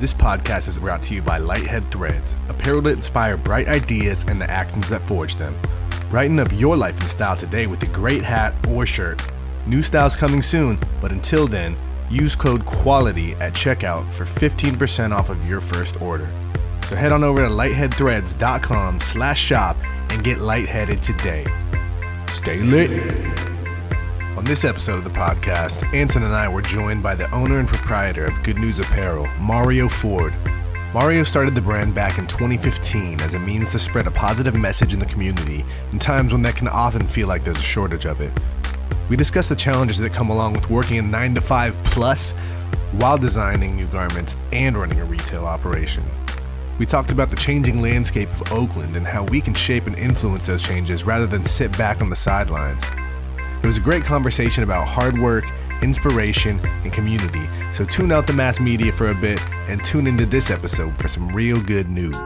This podcast is brought to you by Lighthead Threads, apparel to inspire bright ideas and the actions that forge them. Brighten up your life and style today with a great hat or shirt. New styles coming soon, but until then, use code QUALITY at checkout for 15% off of your first order. So head on over to lightheadthreads.com slash shop and get lightheaded today. Stay lit. On this episode of the podcast, Anson and I were joined by the owner and proprietor of Good News Apparel, Mario Ford. Mario started the brand back in 2015 as a means to spread a positive message in the community in times when that can often feel like there's a shortage of it. We discuss the challenges that come along with working a 9 to 5 plus while designing new garments and running a retail operation. We talked about the changing landscape of Oakland and how we can shape and influence those changes rather than sit back on the sidelines. It was a great conversation about hard work, inspiration, and community. So tune out the mass media for a bit and tune into this episode for some real good news.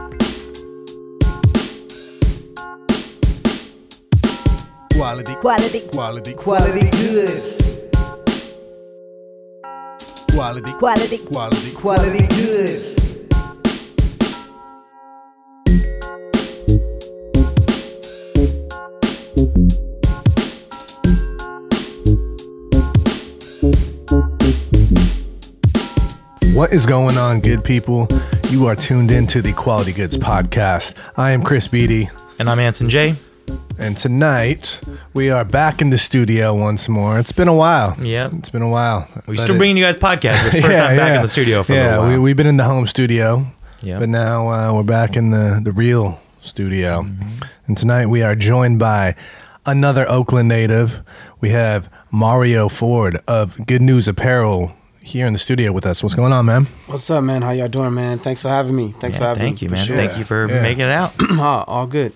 Quality, Quality. quality, Quality goods. quality, Quality. quality, Quality goods. What is going on, good people? You are tuned into the Quality Goods Podcast. I am Chris Beatty, And I'm Anson J. and tonight we are back in the studio once more. It's been a while. Yeah, It's been a while. We But still it- bringing you guys podcasts. But first time back in the studio for a yeah, little while. we, we've been in the home studio, Yep. but now uh, we're back in the, the real studio. Mm-hmm. And tonight we are joined by another Oakland native. We have Mario Ford of Good News Apparel here in the studio with us. What's going on, man? What's up, man? How y'all doing, man? Thanks for having me. Thanks Yeah, for having me. thank me. you, for man. sure. Thank you for Yeah. making it out. Ah, all good.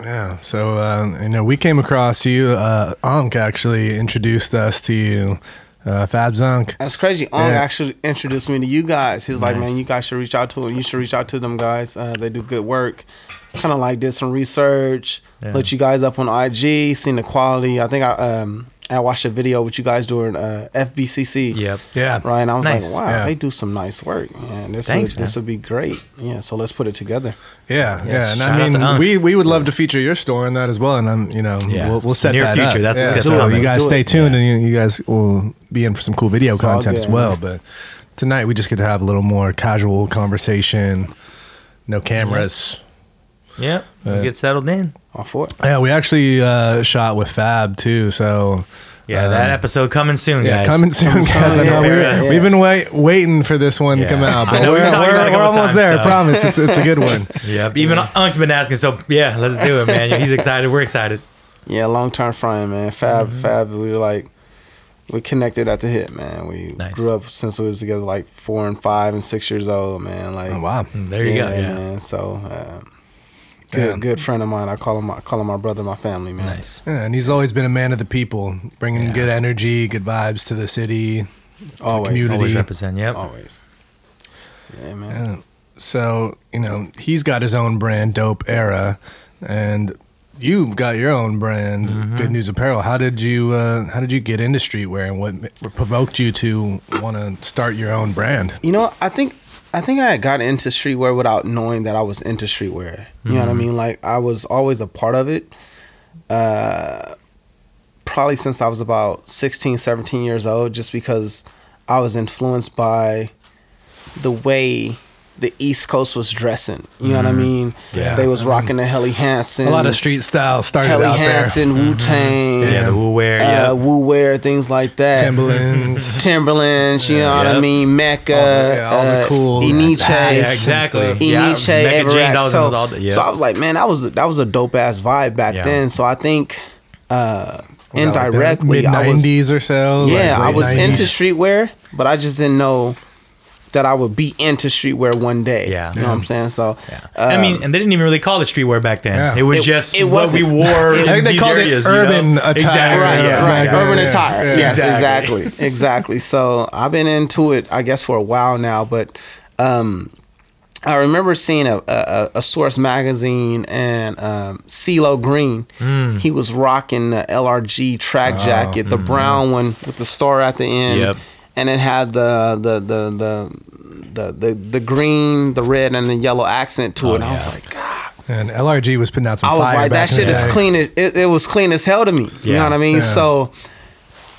Yeah, so uh, you know, we came across you. Uh, Ankh actually introduced us to you, uh, Fab Zunk. That's crazy. Ong Yeah. actually introduced me to you guys. He was like, man, you guys should reach out to them. You should reach out to them guys. Uh, they do good work. Kind of like did some research. Yeah. Looked you guys up on IG. Seen the quality. I think I um I watched a video with you guys doing uh, FBCC. Yep. Yeah, Right, and I was Nice. like, wow, Yeah. they do some nice work. And this Thanks, would, this would be great. Yeah, so let's put it together. yeah, yeah. Yeah, And shout I mean, we we would love to feature your store in that as well. And I'm, you know, Yeah. we'll, we'll set near that future. up. That's- yeah, that's so coming. you guys stay it. tuned, and you, you guys will be in for some cool video It's all content as well. man. But tonight we just get to have a little more casual conversation. No cameras. Yep. Uh, we get settled in. All for it. Yeah, we actually uh, shot with Fab too. So Yeah, um, that episode coming soon, Yeah, guys. coming soon, Coming guys. soon, I know yeah. we, Yeah. we've been wait, waiting for this one to come out, I but know, we're, we've talked we're, about it a we're almost times, there. I promise. It's, it's a good one. yeah, Even Unk's been asking, so yeah, let's do it, man. He's excited. We're excited. Yeah, long term friend, man. Fab, Mm-hmm. Fab. We were like, we connected at the hit, man. We Nice. grew up since we was together, like four and five and six years old, man. Like, Oh, wow. There you go. Yeah. man. So, um, good, Yeah. good friend of mine. I call him, my, call him my brother, my family, man. Nice. Yeah, and he's always been a man of the people, bringing Yeah. good energy, good vibes to the city. Always, community. Always represent. Yep. always. Yeah, man. Yeah. So you know he's got his own brand, Dope Era, and you've got your own brand, Mm-hmm. Good News Apparel. How did you uh, How did you get into streetwear, and what what provoked you to want to start your own brand? You know, I think I think I had got into streetwear without knowing that I was into streetwear. You know what I Mm-hmm. mean? Like I was always a part of it. Uh probably since I was about 16, 17 years old just because I was influenced by the way the East Coast was dressing. You know what I mean? Mm-hmm. Yeah. They was rocking the Helly Hansen. A lot of street style started Helly out Hansen, Wu Tang, Yeah, the Wu wear. uh, Yeah. Wu wear, things like that. there. Timberlands. Timberlands, you know what I mean? Mecca, All the- yeah, all the uh, cool Enyce, hats Yeah, exactly. and stuff. Yeah, Mecca jeans, was- So, all the- yeah. so I was like, man, that was that was a dope ass vibe back Yeah. then. So I think uh, Was that like indirectly, mid I was nineties or so. like yeah, I was 90s? into streetwear, but I just didn't know that I would be into streetwear one day. Yeah. you know what I'm saying. So Yeah. I um, mean, and they didn't even really call it streetwear back then. Yeah. It was It- just it what we wasn't. wore I think they these called it areas. you know? urban attire. Exactly. Right, yeah, right, exactly. urban yeah, attire. yeah. Yes, Exactly. exactly, exactly. So I've been into it, I guess, for a while now. But um, I remember seeing a, a, a Source magazine and um, CeeLo Green. Mm. He was rocking the LRG track jacket, the brown one with the star at the end, Yep. And it had the the the the the the the green, the red, and the yellow accent to oh, it. And I was like, God. And LRG was putting out some I was fire like, that shit is day. clean. It, it, it was clean as hell to me. You know what I mean? Yeah. So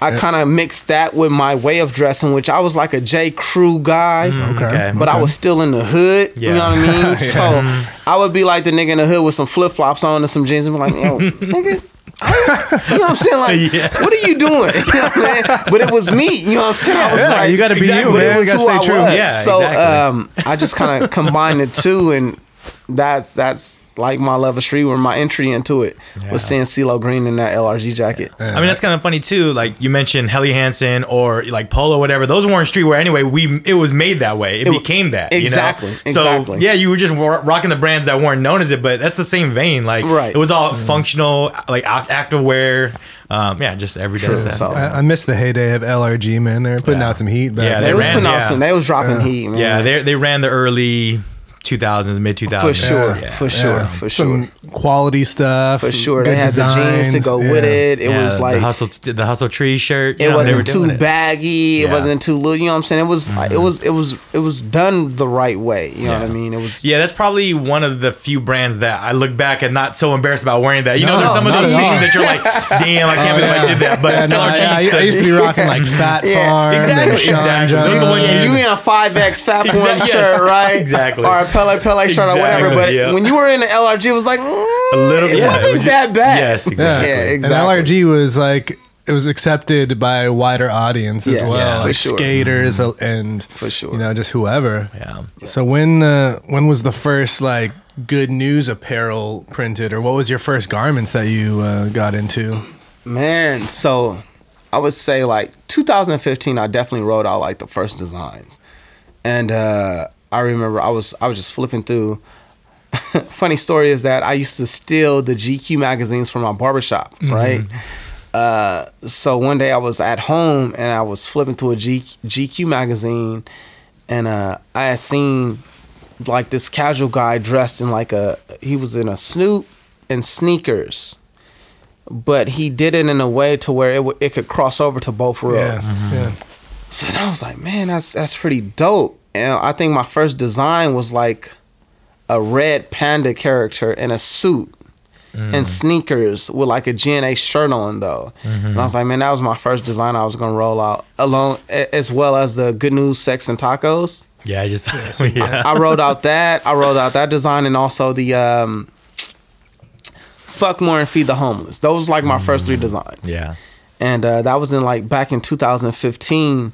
I kind of mixed that with my way of dressing, which I was like a J. Crew guy. Mm, okay. Okay. But I was still in the hood. You know what I mean? Yeah. So I would be like the nigga in the hood with some flip flops on and some jeans and be like, yo, nigga. I- You know what I'm saying? Like, Yeah. what are you doing? You know what I'm saying? But it was me. You know what I'm saying? I was Yeah, like, you gotta be you, but man. It was You who stay I true. was. Yeah, so exactly. um, I just kind of combined the two, and that's that's like my love of streetwear. My entry into it was seeing CeeLo Green in that LRG jacket. I mean, that's kind of funny too. Like you mentioned Helly Hansen or like Polo, whatever. Those weren't streetwear anyway. We it was made that way. It, w- became that. Exactly, You know? So exactly. yeah, you were just rocking the brands that weren't known as it, but that's the same vein. Like Right. it was all functional, like ac- active wear. Um, yeah, just everyday True, stuff. so- I, I miss the heyday of LRG, man. They were putting Yeah. out some heat back Yeah, They, then. was ran, putting out some. They was dropping heat, man. yeah, they they ran the early 2000s, mid 2000s. for sure, Yeah. for sure, Yeah. for sure. Some quality stuff. For sure, good they had the jeans to go Yeah. with it. It Yeah, was like the hustle, the hustle tree shirt. it know, wasn't too it. baggy. It wasn't too little. You know what I'm saying? It was like it was it was it was done the right way. You know what I mean? It was Yeah, that's probably one of the few brands that I look back and not so embarrassed about wearing that. You know, there's some of those things that you're like, damn, I can't oh, believe I did that. But Yeah, no, LRG I, I, I used to be rocking like Phat Farm, exactly, and Sean exactly. John. Those are the ones yeah, you- you in a five X Phat Form Exact- yes, shirt, right? exactly. Or a Pelle Pelle shirt or whatever. But yeah. when you were in the LRG, it was like mm, a little. It yeah, wasn't was that just- bad. Yes, Yeah, exactly. Yeah, And exactly. LRG was like it was accepted by a wider audience as Yeah, well, yeah, for like sure. skaters uh, and For sure. you know just whoever. Yeah. So when uh, when was the first like good news apparel printed, or what was your first garments that you uh, got into? Man, so I would say like 2015, I definitely wrote out like the first designs, and uh, I remember I was I was just flipping through. Funny story is that I used to steal the GQ magazines from my barbershop, right? Uh, so one day I was at home and I was flipping through a G- GQ magazine, and uh, I had seen like this casual guy dressed in like a he was in a Snoop and sneakers but he did it in a way to where it, w- it could cross over to both worlds. Yes, yeah. So I was like, man, that's that's pretty dope. And I think my first design was like a red panda character in a suit and sneakers with like a GNA shirt on though. And I was like, man, that was my first design I was gonna roll out along a- as well as the good news sex and tacos. Yeah, I just yeah. I rolled out that. I rolled out that design and also the um fuck more and feed the homeless. Those was like my first three designs. yeah. And uh, that was in like back in 2015.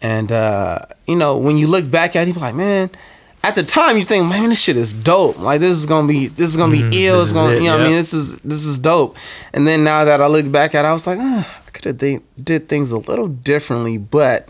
And uh, you know, when you look back at it, you be like, man, at the time you think, man, this shit is dope. Like this is gonna be this is gonna be ill. It's gonna it, you know what I mean? This is this is dope. And then now that I look back at it, I was like, ah, I could have did things a little differently, but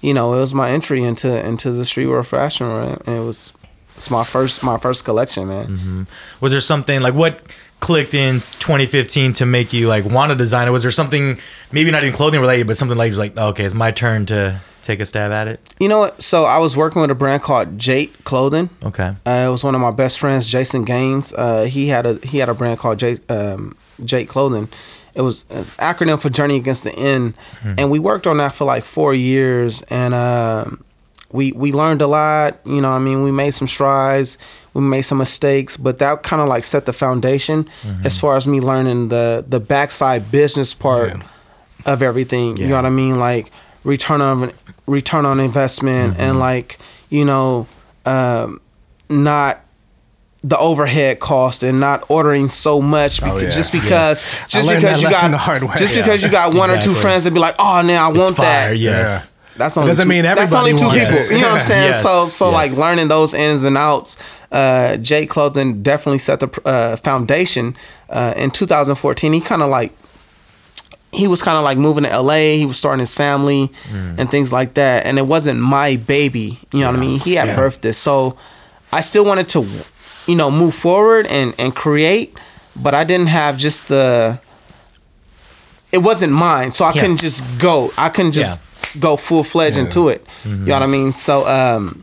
you know, it was my entry into into the streetwear fashion? And it was it's my first my first collection, man. Mm-hmm. Was there something like what clicked in 2015 to make you like want to design it? Was there something maybe not even clothing related, but something like was like, okay, it's my turn to take a stab at it? You know what? So I was working with a brand called Jate Clothing. Okay. Uh, it was one of my best friends, Jason Gaines. Uh, he had a he had a brand called J, um, Jate Clothing. It was an acronym for Journey Against the End, and we worked on that for like four years, and um, we we learned a lot. You know, I mean, we made some strides, we made some mistakes, but that kind of like set the foundation as far as me learning the the backside business part of everything. You know what I mean? Like return on return on investment and like you know um, not the overhead cost and not ordering so much because, Oh, yeah. just because Yes. Just because you got the hard way. just Yeah. because you got one or two friends that be like oh now I It's want fire, that yes. That's only Doesn't two, mean that's only two everybody people it. you know what I'm saying Yes, so so yes. like learning those ins and outs uh Jay Clothing definitely set the uh, foundation uh in 2014 he kind of like he was kind of like moving to LA. He was starting his family and things like that. And it wasn't my baby. You know what I mean? He had Yeah. birthed this. So I still wanted to, you know, move forward and, and create, but I didn't have just the, it wasn't mine. So I Yeah. couldn't just go. I couldn't just Yeah. Go full fledged Yeah. into it. You know what I mean? So um,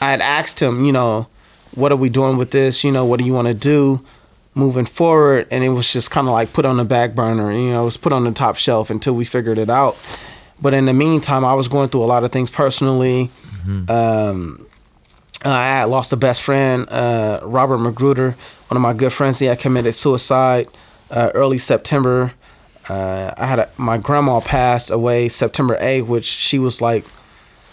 I had asked him, you know, what are we doing with this? You know, what do you want to do moving forward? And it was just kind of like put on the back burner. You know, it was put on the top shelf until we figured it out. But in the meantime, I was going through a lot of things personally. Um, uh, I had lost a best friend, uh, Robert Magruder, one of my good friends. He had committed suicide uh, early September. Uh, I had a, my grandma passed away September 8th, which she was like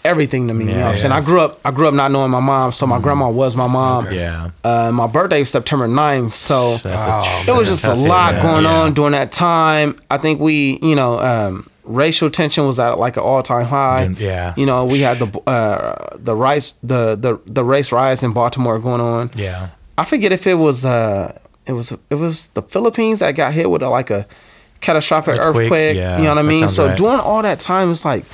everything to me. you know Yeah, what I'm saying? I grew up. I grew up not knowing my mom, so my grandma was my mom. Yeah. Uh, my birthday was September 9th, so That's Oh, it was just a lot yeah. going Yeah. on during that time. I think we, you know, um, racial tension was at like an all time high. And- yeah. You know, we had the uh, the rice the, the the race riots in Baltimore going on. Yeah. I forget if it was uh it was it was the Philippines that got hit with a, like a catastrophic Earthquake, earthquake. yeah, you know what I mean? So right. during all that time, it's like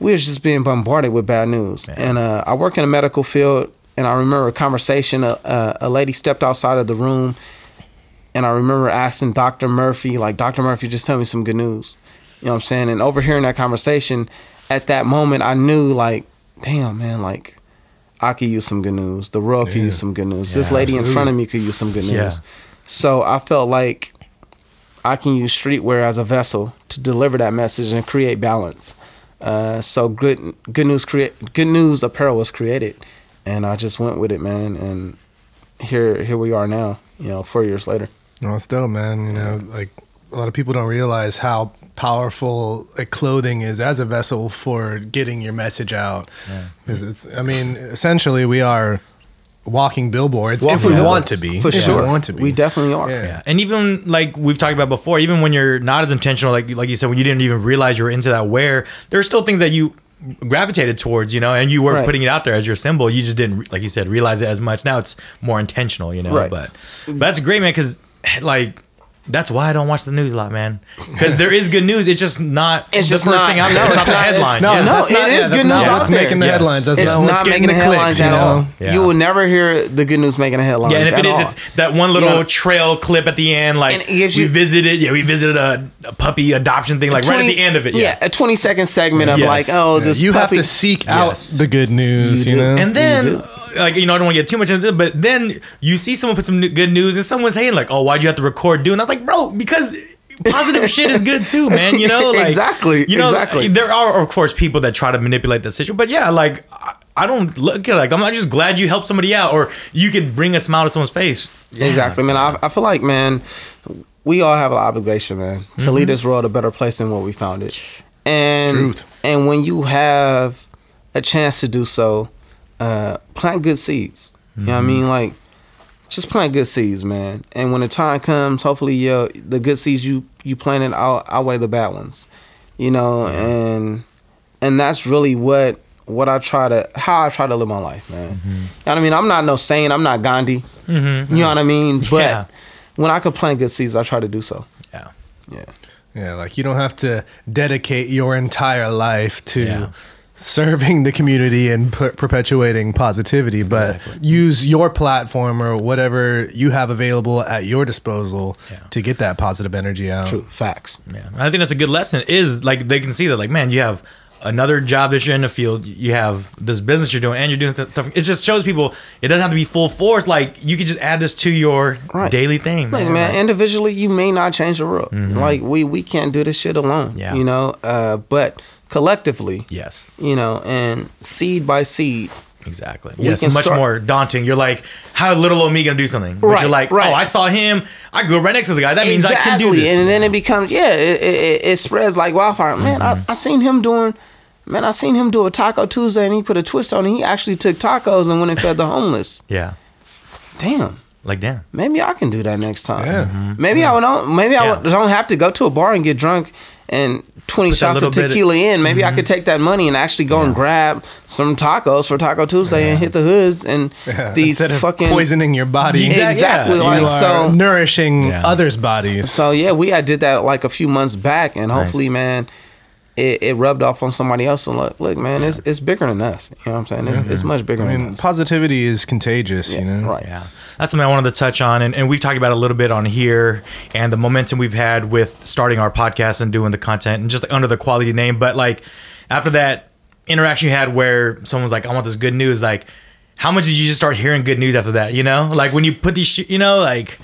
we was just being bombarded with bad news. And uh, I work in the medical field, and I remember a conversation. A, a, a lady stepped outside of the room, and I remember asking Dr. Murphy, like, Dr. Murphy, just tell me some good news. You know what I'm saying? And overhearing that conversation, at that moment, I knew, like, damn, man, like, I could use some good news. The world could use some good news. this Yeah, lady in front of me could use some good news. Yeah. So I felt like I can use streetwear as a vessel to deliver that message and create balance. Uh, so good, good news create good news apparel was created, and I just went with it, man. And here, here we are now. You know, four years later. Well, it's dope, man. You know, like a lot of people don't realize how powerful like, clothing is as a vessel for getting your message out. Because it's, I mean, essentially, we are walking billboards if we billboards, want to be. for If we sure. want to be. We definitely are. Yeah. Yeah, and even like we've talked about before, even when you're not as intentional, like like you said, when you didn't even realize you were into that wear, there's still things that you gravitated towards, you know, and you were Right. putting it out there as your symbol. You just didn't, like you said, realize it as much. Now it's more intentional, you know. Right. But, but that's great, man, because like. That's why I don't watch the news a lot, man. Because there is good news. It's just not It's the just first not- thing out there. It's it's not the not- it's- headline. No, yeah. no, that's it not, is yeah, good news not out what's there. making the Yes. headlines. That's It's not, not, making the the headlines clicks, you at all. Yeah. You will never hear the good news making the headlines. Yeah, and if it is, all. it's that one little You know- trail clip at the end, like And it gives we visited. Yeah, we visited a, a puppy adoption thing, like right at the end of it. Yeah, a 20 second segment of Yes. like, oh, Yeah, this you have to seek out the good news, You you, know? and then like you know, I don't want to get too much into it, but then you see someone put some good news, and someone's saying like, "Oh, why'd you have to record?" Doing, I was like, "Bro, because." Positive shit is good too, man. You know, like Exactly, You know, exactly. there are of course people that try to manipulate the situation, but yeah, like I, I don't look at like I'm not just glad you helped somebody out, or you could bring a smile to someone's face. Exactly, man. I, I feel like, man, we all have an obligation, man, to lead this world a better place than what we found it. And Truth. and when you have a chance to do so, uh, plant good seeds. You know what I mean? Like, just plant good seeds, man. And when the time comes, hopefully, yeah, the good seeds you you planted out outweigh the bad ones. You know, and and that's really what what I try to how I try to live my life, man. Mm-hmm. You know what I mean? I'm not no saint. I'm not Gandhi. Mm-hmm. You know what I mean? But Yeah. when I could plant good seeds, I try to do so. Yeah. Yeah. Yeah, like you don't have to dedicate your entire life to Yeah. Serving the community and per- perpetuating positivity, but use your platform or whatever you have available at your disposal Yeah. to get that positive energy out. True. Facts. Yeah, I think that's a good lesson. Is like they can see that, like, man, you have another job that you're in the field. You have this business you're doing, and you're doing th- stuff. It just shows people it doesn't have to be full force. Like you could just add this to your Right. daily thing, Like, man. man, individually, you may not change the world. Like we we can't do this shit alone. Mm-hmm. Yeah. You know, uh, but collectively, yes, you know, and seed by seed, exactly. Yes, much start- more daunting. You're like, how little old me gonna do something? But Right, you're like, right. oh, I saw him. I grew up right next to the guy. That means I can do this. And then it becomes yeah, it, it, it- spreads like wildfire. Man, I, I seen him doing. Man, I seen him do a Taco Tuesday, and he put a twist on it. He actually took tacos and went and fed the homeless. yeah, Damn. like damn. maybe I can do that next time. Yeah. Mm-hmm. Maybe I don't. Maybe I Yeah. don't have to go to a bar and get drunk and twenty Put shots of bit of- Mm-hmm. tequila in. Maybe I could take that money and actually go and grab some tacos for Taco Tuesday and hit the hoods and Yeah, these Instead fucking poisoning your body, Exactly. Yeah, like are so. nourishing Yeah. others' bodies. So yeah, we had did that like a few months back, and hopefully, man, it, it rubbed off on somebody else. And look, look, man, it's it's bigger than us. You know what I'm saying? It's, it's much bigger I than mean, us. positivity is contagious, you know? right. Yeah. That's something I wanted to touch on. And, and we've talked about it a little bit on here and the momentum we've had with starting our podcast and doing the content and just under the quality name. But like after that interaction you had where someone was like, I want this good news, like, how much did you just start hearing good news after that? You know, like when you put these, sh- you know, like,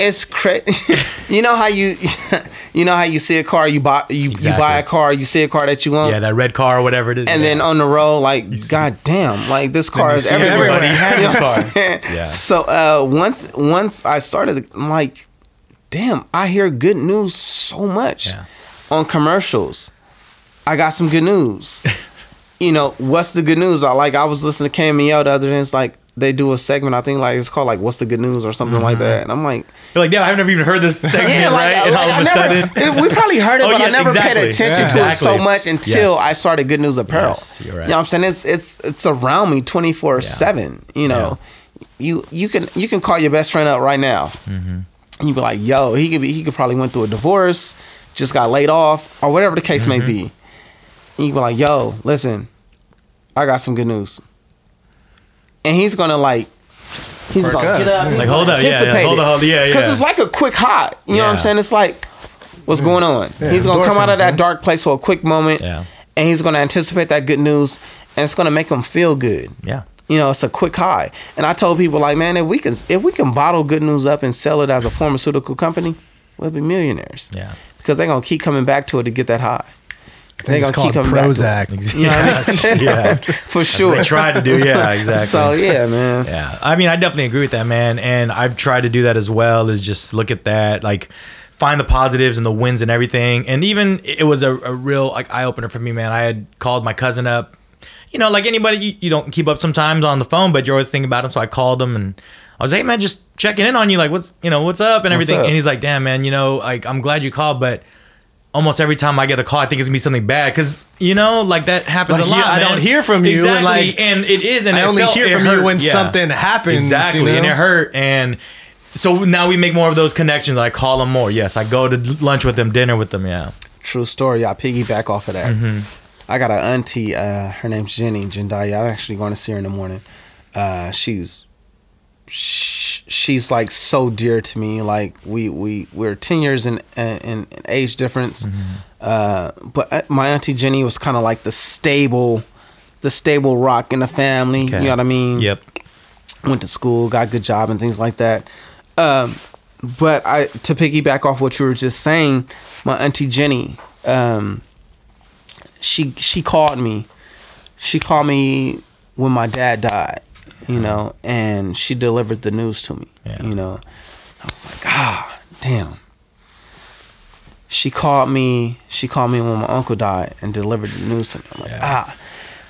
It's crazy. you know how you you know how you see a car, you buy you, you buy a car, you see a car that you want, Yeah, that red car or whatever it is. and yeah. then on the road, like, god damn, like this car is everywhere. everybody has this car. Yeah. So uh, once once I started, I'm like, damn, I hear good news so much Yeah. on commercials. I got some good news. you know, what's the good news? I like I was listening to KMEL the other day. It's like they do a segment. I think like it's called like "What's the Good News" or something like that. And I'm like, You're like, yeah, I've never even heard this segment, yeah, like, right? And like, all I of a sudden, we probably heard it, Oh, but I yeah, never exactly. paid attention Yeah. to it so much until Yes. I started Good News Apparel. Yes, you're right. You know what I'm saying? It's it's it's around me 24 seven. You know, you you can you can call your best friend up right now. Mm-hmm. And you be like, yo, he could be he could probably went through a divorce, just got laid off, or whatever the case may Mm-hmm. be. And you be like, yo, listen, I got some good news. And he's gonna like. He's Perk gonna up. get up. he's Like, gonna hold up, yeah, yeah, anticipate hold it. up, hold- yeah, Because yeah. it's like a quick high. You know what I'm Yeah. saying? It's like, what's going on? he's gonna come out of that man. dark place for a quick moment, Yeah. and he's gonna anticipate that good news, and it's gonna make him feel good. yeah, You know, it's a quick high. And I told people like, man, if we can if we can bottle good news up and sell it as a pharmaceutical company, we'll be millionaires. yeah. Because they're gonna keep coming back to it to get that high. They're It's gonna keep called coming back. Prozac. You know what I mean? yeah. For sure. They tried to do, yeah, exactly. So yeah, man. Yeah, I mean, I definitely agree with that, man. And I've tried to do that as well. Is just look at that, like find the positives and the wins and everything. And even it was a, a real like eye opener for me, man. I had called my cousin up. You know, like anybody, you, you don't keep up sometimes on the phone, but you're always thinking about him. So I called him and I was like, hey, man, just checking in on you. Like, what's you know, what's up and What's everything. up? And he's like, damn, man, you know, like I'm glad you called, but. Almost every time I get a call, I think it's gonna be something bad because you know, like that happens Like, a lot. yeah, I man. don't hear from you, and, like, and it is, and I it only hear it from you when Yeah. something happens. Exactly, you know? and it hurt. And so now we make more of those connections. I call them more. Yes, I go to lunch with them, dinner with them. Yeah, True story. I piggyback off of that. Mm-hmm. I got an auntie. Uh, her name's Jenny Jendaya. I'm actually going to see her in the morning. Uh, she's sh- she's like so dear to me. Like we we we're ten years in in, in age difference. Mm-hmm. Uh, but uh, my auntie Jenny was kind of like the stable, the stable rock in the family. Okay. You know what I mean? Yep. went to school, got a good job, and things like that. Um, but I to piggyback off what you were just saying, my auntie Jenny, um, she she called me. She called me when my dad died, you know, and she delivered the news to me. Yeah. You know, I was like, ah, damn. She called me. She called me when my uncle died and delivered the news to me. I'm like, Yeah. ah.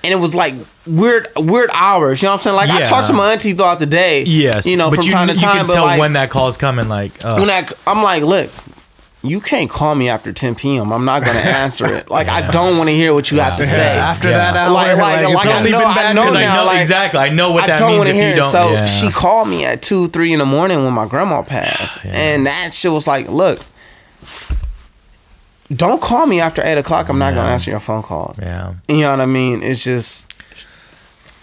And it was like weird, weird hours. You know what I'm saying? Like I talked to my auntie throughout the day. Yes. You know, but from you, time to you can but tell like, when that call is coming. Like, uh, when I, I'm like, look, you can't call me after 10 p.m. I'm not gonna answer it. Like I don't want to hear what you have to Yeah. say. Yeah, after Yeah. that hour, Like- like, like- it's like I only know- been I know news. I know like, exactly. I know what I that don't means want if to hear you don't. So yeah. she called me at two, three in the morning when my grandma passed, and that shit was like, look, don't call me after eight o'clock. I'm not gonna answer your phone calls. yeah, You know what I mean? It's just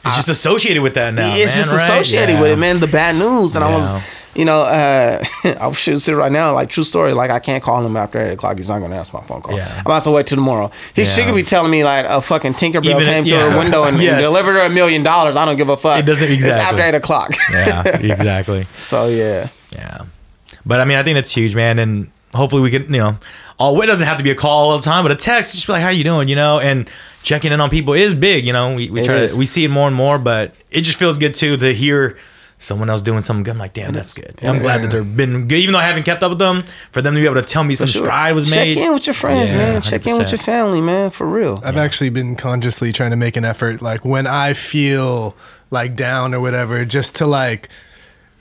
it's just associated with that now. it's man, just right? associated Yeah. with it, man. The bad news, and I was, Yeah. You know, uh, I shooting sit right now, like true story. Like I can't call him after eight o'clock. He's not gonna answer my phone call. Yeah. I'm about to wait till tomorrow. He she could be telling me like a fucking Tinkerbell Even came through yeah. her window and, and delivered her a million dollars. I don't give a fuck. It doesn't- exactly. It's after eight o'clock. Yeah, exactly. so yeah. Yeah. But I mean, I think it's huge, man. And hopefully we can, you know, all it doesn't have to be a call all the time, but a text, just be like, how you doing, you know, and checking in on people is big, you know. We, we It try is. to, we see it more and more, but it just feels good too to hear someone else doing something good. I'm like, damn, that's good. I'm glad that they've been good, even though I haven't kept up with them, for them to be able to tell me some Sure. stride was made. Check in with your friends, Yeah, man. Check in with your family, man. For real. I've actually been consciously trying to make an effort, like when I feel like down or whatever, just to like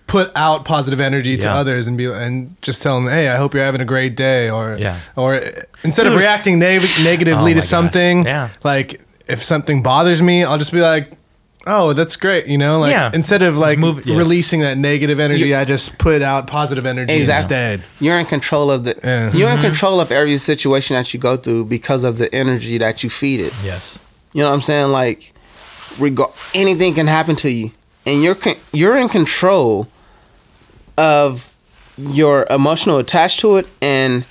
put out positive energy to others and be and just tell them, hey, I hope you're having a great day, or Yeah. or instead of reacting neg- negatively Oh to something, Yeah. like if something bothers me, I'll just be like. Oh, that's great. You know, like Yeah. instead of like move- yes. releasing that negative energy, You- I just put out positive energy Exactly. instead. You're in control of the. Yeah. You're Mm-hmm. in control of every situation that you go through because of the energy that you feed it. Yes. You know what I'm saying? Like, regard anything can happen to you, and you're con- you're in control of your emotional attached to it and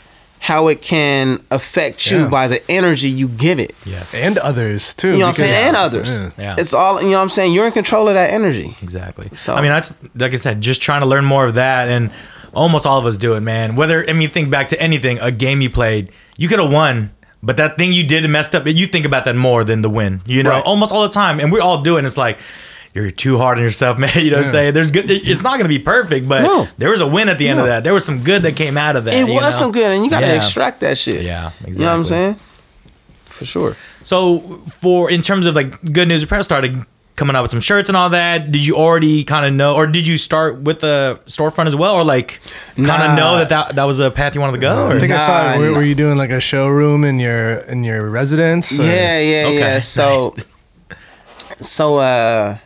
how it can affect you Yeah. by the energy you give it. Yes. And others too. You know what I'm saying? And others. Yeah. Yeah. It's all you know. what I'm saying you're in control of that energy. Exactly. So- I mean, that's like I said, just trying to learn more of that, and almost all of us do it, man. Whether I mean, think back to anything, a game you played, you could have won. But that thing you did and messed up, you think about that more than the win. You know, Right. almost all the time, and we're all doing. It's like you're too hard on yourself, man. You know what I'm saying? There's good. It's not going to be perfect, but No. there was a win at the end of that. There was some good that came out of that. It was know? some good, and you got to Yeah. extract that shit. Yeah, exactly. You know what I'm saying? For sure. So for in terms of like good news press started coming out with some shirts and all that, did you already kind of know or did you start with the storefront as well or like kind of Nah. know that, that that was a path you wanted to go? I Or? think I saw. Nah, Were, nah. were you doing like a showroom in your in your residence? or- Yeah, yeah, Okay, yeah. So, so uh,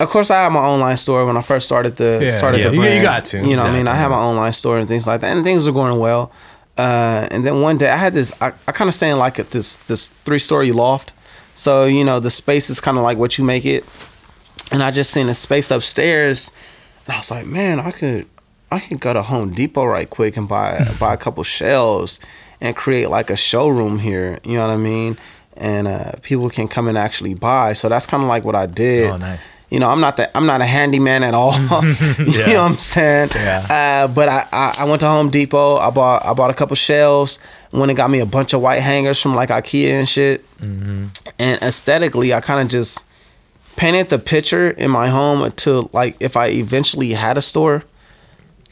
of course, I had my online store when I first started the Yeah, started yeah. the You- brand. you got to. You know, what I mean, I Exactly. had my online store and things like that, and things were going well. Uh, and then one day I had this. I, I kind of stay in like at this this three story loft. So you know the space is kind of like what you make it. And I just seen a space upstairs, and I was like, man, I could I could go to Home Depot right quick and buy buy a couple shelves and create like a showroom here. You know what I mean? And uh, people can come and actually buy. So that's kind of like what I did. Oh, nice. You know, I'm not that I'm not a handyman at all. you know what I'm saying? Yeah. Uh, but I, I I went to Home Depot. I bought I bought a couple shelves. Went and got me a bunch of white hangers from like IKEA and shit. Mm-hmm. And aesthetically, I kind of just painted the picture in my home to like if I eventually had a store,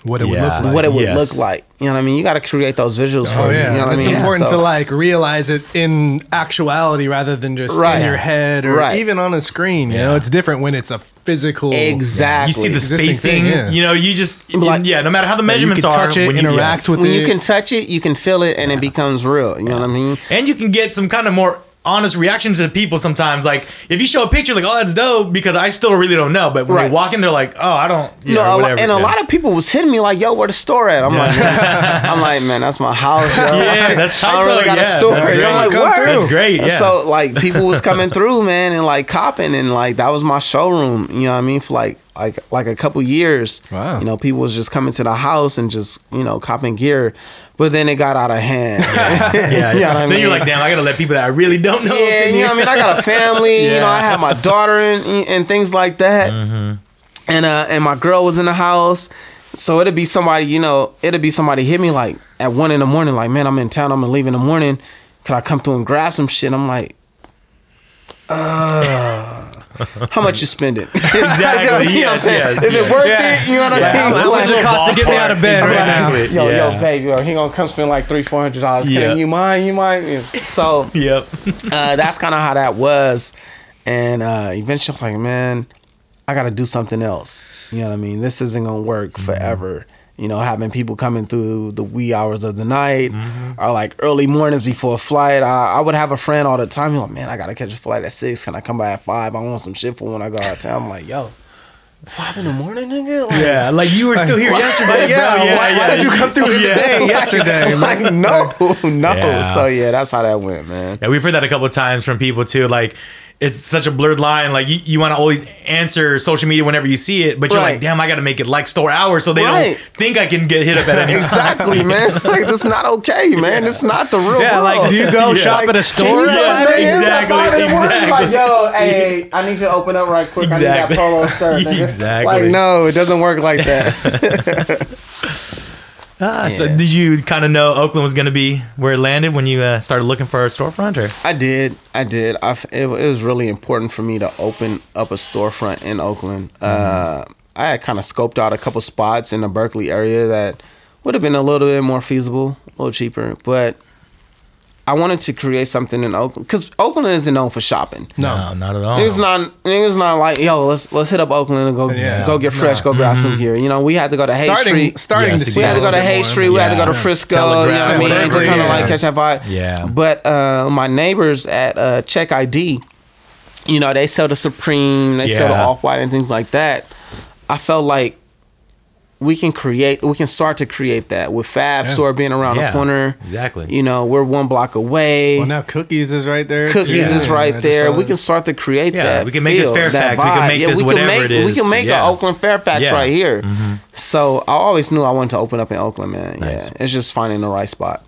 What it would look like. what it would yes. look like. You know what I mean? You got to create those visuals Oh for you. yeah, You know what it's I mean? important So- to like realize it in actuality rather than just Right. in your head or Right. even on a screen. You Yeah. know, it's different when it's a physical. Exactly. you see the spacing, thing, yeah. you know, you just Like- yeah, no matter how the you measurements can are, touch it, when you interact yes. with when it. you can touch it, you can feel it, and it becomes real. You know what I mean? and you can get some kind of more honest reactions to people sometimes. Like if you show a picture, like oh that's dope, because I still really don't know. But when Right. they walk in, they're like oh I don't. Yeah, no, a lo- whatever. and a lot of people was hitting me like, "Yo, where the store at?" I'm like, "I'm like, man, that's my house, yo. Yeah, that's I tight, don't really though. got a Yeah, store." that's I'm like, Come through. That's great. Yeah. So like people was coming through, man, and like copping, and like that was my showroom. You know what I mean? For like like like a couple years. Wow. You know, people was just coming to the house and just you know copping gear, but then it got out of hand. yeah, You know yeah. I Then mean? you're like, damn, I gotta let people that I really don't know. Yeah, you know what I mean. I got a family. You know, I have my daughter and and things like that, and uh, and my girl was in the house. So it'd be somebody, you know, it'd be somebody hit me like at one in the morning, like, man, I'm in town, I'm gonna leave in the morning. Could I come through and grab some shit? I'm like, uh, how much you spending? Exactly, you know yes, yes, Is yes. it worth Yeah. it? You know what I Yeah, mean? how much it cost to get me out of bed right now? Yo, Yeah. yo, babe, yo, he gonna come spend like three, four hundred dollars. Can you mind? You mind? So Yep. uh, that's kind of how that was. And uh, eventually, I'm like, man, I got to do something else. You know what I mean? This isn't going to work Mm-hmm. forever. You know, having people coming through the wee hours of the night Mm-hmm. or like early mornings before a flight. I, I would have a friend all the time. He's like, man, I got to catch a flight at six. Can I come by at five? I want some shit for when I go out of town. I'm like, yo, five in the morning, nigga? Like, Yeah, like you were still here Why- yesterday. yeah, bro. why- why did you come through Yeah. today, yesterday? like, no, no. Yeah. So, yeah, that's how that went, man. Yeah, we've heard that a couple of times from people too. Like, it's such a blurred line. Like, you, you want to always answer social media whenever you see it, but you're Right. like, damn, I got to make it like store hours so they Right. don't think I can get hit up at any time. Exactly, man. Like this not okay, man. This not the real Yeah, world. like, do you go Yeah. shop Like, at a store? Yeah, exactly, Five in the morning, exactly. Like, yo, hey, I need you to open up right quick. Exactly. I need that polo shirt. nigga. Exactly. Like, no, it doesn't work like that. Ah, So, did you kind of know Oakland was going to be where it landed when you uh, started looking for a storefront? Or I did. I did. I f it, it was really important for me to open up a storefront in Oakland. Uh, I had kind of scoped out a couple spots in the Berkeley area that would have been a little bit more feasible, a little cheaper, but I wanted to create something in Oakland because Oakland isn't known for shopping. no, not at all. It's not niggas not like yo let's let's hit up Oakland and go Yeah. go get fresh go grab Mm-hmm. some gear you know we had to go to Haight Starting, Street starting Yes, to see we had to go to Haight. Street we had to go to Yeah. Frisco you know what I Telegraph, mean to kind of yeah. like catch that vibe Yeah. but uh, my neighbors at uh, Check ID you know they sell the Supreme they sell the Off White and things like that I felt like we can create we can start to create that with Fab Yeah. store being around Yeah, the corner exactly. you know we're one block away Well, now Cookies is right there. Cookies too. is right just there. We can start to create Yeah, that. we can make this feel, that Fairfax. We can make yeah, this we whatever can make, it is. We can make Yeah. an Oakland Fairfax Yeah. right here. Mm-hmm. So I always knew I wanted to open up in Oakland, man. Nice. Yeah, it's just finding the right spot.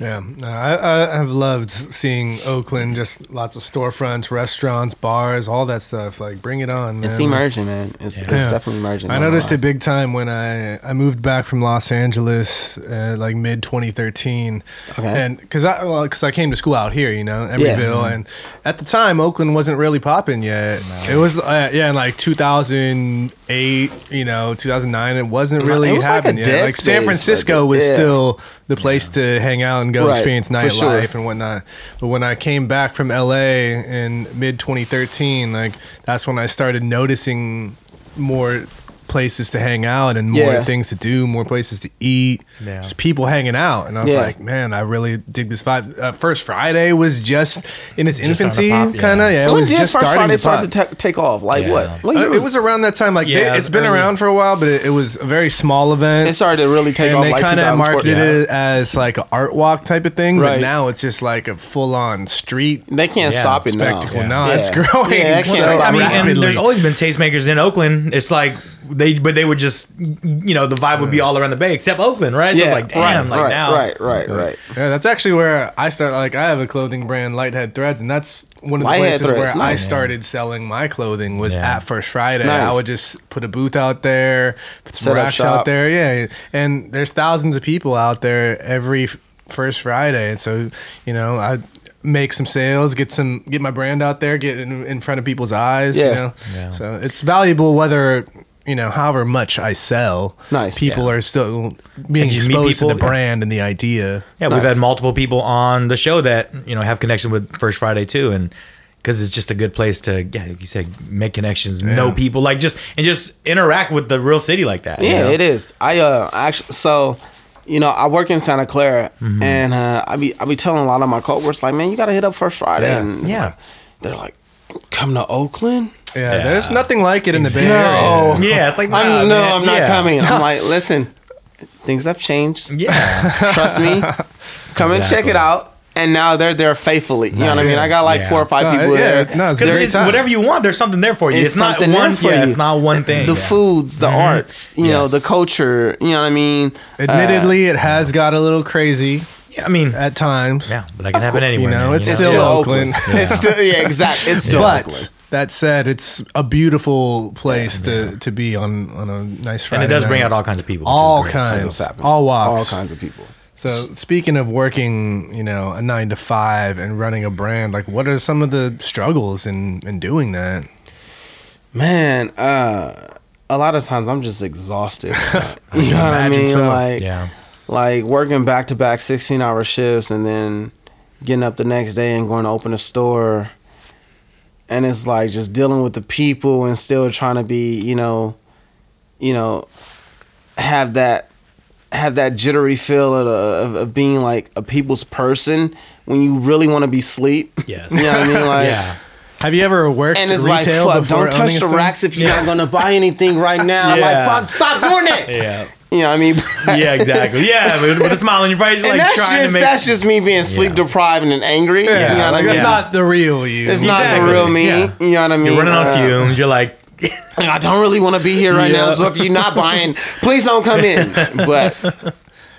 Yeah, no, I, I have loved seeing Oakland. Just lots of storefronts, restaurants, bars, all that stuff. Like, bring it on, man. It's emerging, man. It's, it's Yeah. definitely emerging. I noticed it big time when I I moved back from Los Angeles, uh, like mid 2013, Okay. and because I well, because I came to school out here, you know, Emeryville, Mm-hmm. and at the time Oakland wasn't really popping yet. It was uh, yeah, in like 2008, you know, 2009, it wasn't really It was like happening yet. Like San Francisco like, was yeah. still the place to hang out and go Right, experience nightlife sure. and whatnot. But when I came back from LA in mid 2013, like that's when I started noticing more places to hang out and more Yeah. things to do, more places to eat, Yeah. just people hanging out. And I was Yeah. like, man, I really dig this vibe. Uh, First Friday was just in its Just infancy, kind of. Yeah, it was just First starting Friday to pop. start to ta- take off. Like Yeah. what? What Uh, year it was around that time. Like they- it's been early. around for a while, but it, it was a very small event. It started to really take and off. they like kind of marketed yeah. it as like an art walk type of thing, but Right. now it's just like a full on street They can't Yeah, stop it spectacle. now. No, Yeah. it's growing. Yeah, it can't so stop I mean, and there's always been tastemakers in Oakland. It's like they, but they would just, you know, the vibe would be all around the bay except Oakland, right? So Yeah, it's like, damn, right, like right, now, right, right, right. Yeah, that's actually where I start. Like, I have a clothing brand, Lighthead Threads, and that's one of the Lighthead places Threads, where I started selling my clothing was Yeah. at First Friday. Nice. I would just put a booth out there, put some Set up racks shop. out there. Yeah, and there's thousands of people out there every First Friday, and so you know I make some sales, get some, get my brand out there, get in, in front of people's eyes. You know, Yeah. so it's valuable whether. You know, however much I sell, Nice. people Yeah. are still being And you meet exposed to the people, yeah. brand and the idea. Yeah, we've Nice. had multiple people on the show that you know have connection with First Friday too, and because it's just a good place to, yeah, like you said, make connections, know people, like just and just interact with the real city like that. you Yeah, know? it is. I uh actually so you know I work in Santa Clara Mm-hmm. and uh, I be I be telling a lot of my coworkers like man you gotta hit up First Friday Yeah. and Yeah. they're like come to Oakland Yeah, Yeah. there's nothing like it in the Bay No. Area. Yeah, it's like I'm, no man, I'm not yeah. coming I'm like listen things have changed Yeah, trust me come and check Exactly. it out and now they're there faithfully you know what I Nice. mean I got like Yeah. four or five No, people yeah, there no, it's a because great it's time. whatever you want, there's something there for you. It's It's, not something there one. for yeah, you. it's not one thing. the yeah. foods the mm-hmm. arts you know Yes. the culture you know what I mean Admittedly, uh, it has got a little crazy Yeah, I mean, at times. yeah, but that can happen anywhere. you know, man, it's you it's still still Oakland. Oakland, it's still yeah exactly it's still but Oakland. That said, it's a beautiful place to, to be on on a nice Friday. and it does bring out all kinds of people. all kinds, what's happening. all walks, all kinds of people So speaking of working, you know, a nine to five and running a brand, like what are some of the struggles in in doing that? Man, uh, a lot of times I'm just exhausted. you know what I mean? so. Like, Yeah. like working back to back 16 hour shifts and then getting up the next day and going to open a store. And it's like just dealing with the people and still trying to be, you know, you know, have that have that jittery feel of, of, of being like a people's person when you really want to be sleep. Yes. You know what I mean? Like, yeah. Have you ever worked and it's retail like, fuck, before don't touch the racks if you're not gonna buy anything right now. I'm Yeah. like, fuck, stop doing that. Yeah. You know what I mean? Yeah, exactly. Yeah, with, with a smile on your face, And like that's trying just to make. that's just me being sleep Yeah. deprived and angry. Yeah, you know what like I mean? that's not the real you. It's not the real me. Yeah. You know what I mean? you're running on Uh, fumes. You're like, I don't really want to be here right now. So if you're not buying, please don't come in. But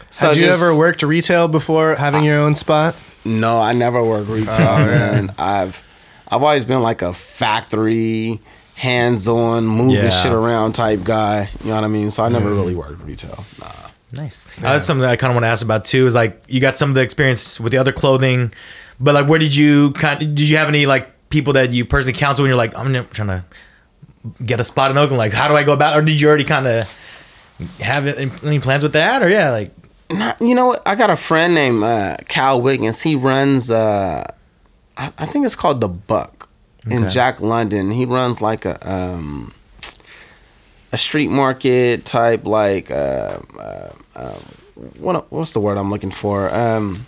so Had you just- ever worked retail before having your own spot? No, I never worked retail, man. I've I've always been like a factory, hands-on, moving Yeah. shit around type guy. You know what I mean? So I never really worked retail. Nah. Nice. Uh, that's something that I kind of want to ask about too. Is like you got some of the experience with the other clothing, but like where did you kind? Did you have any like people that you personally counsel when you're like I'm trying to get a spot in Oakland? Like how do I go about? Or did you already kind of have any plans with that? Or yeah, like Not- you know what? I got a friend named uh, Cal Wiggins. He runs, uh, I, I think it's called the Buck in Okay. Jack London. He runs like a um, a street market type, like uh, uh, uh, what what's the word I'm looking for? Um,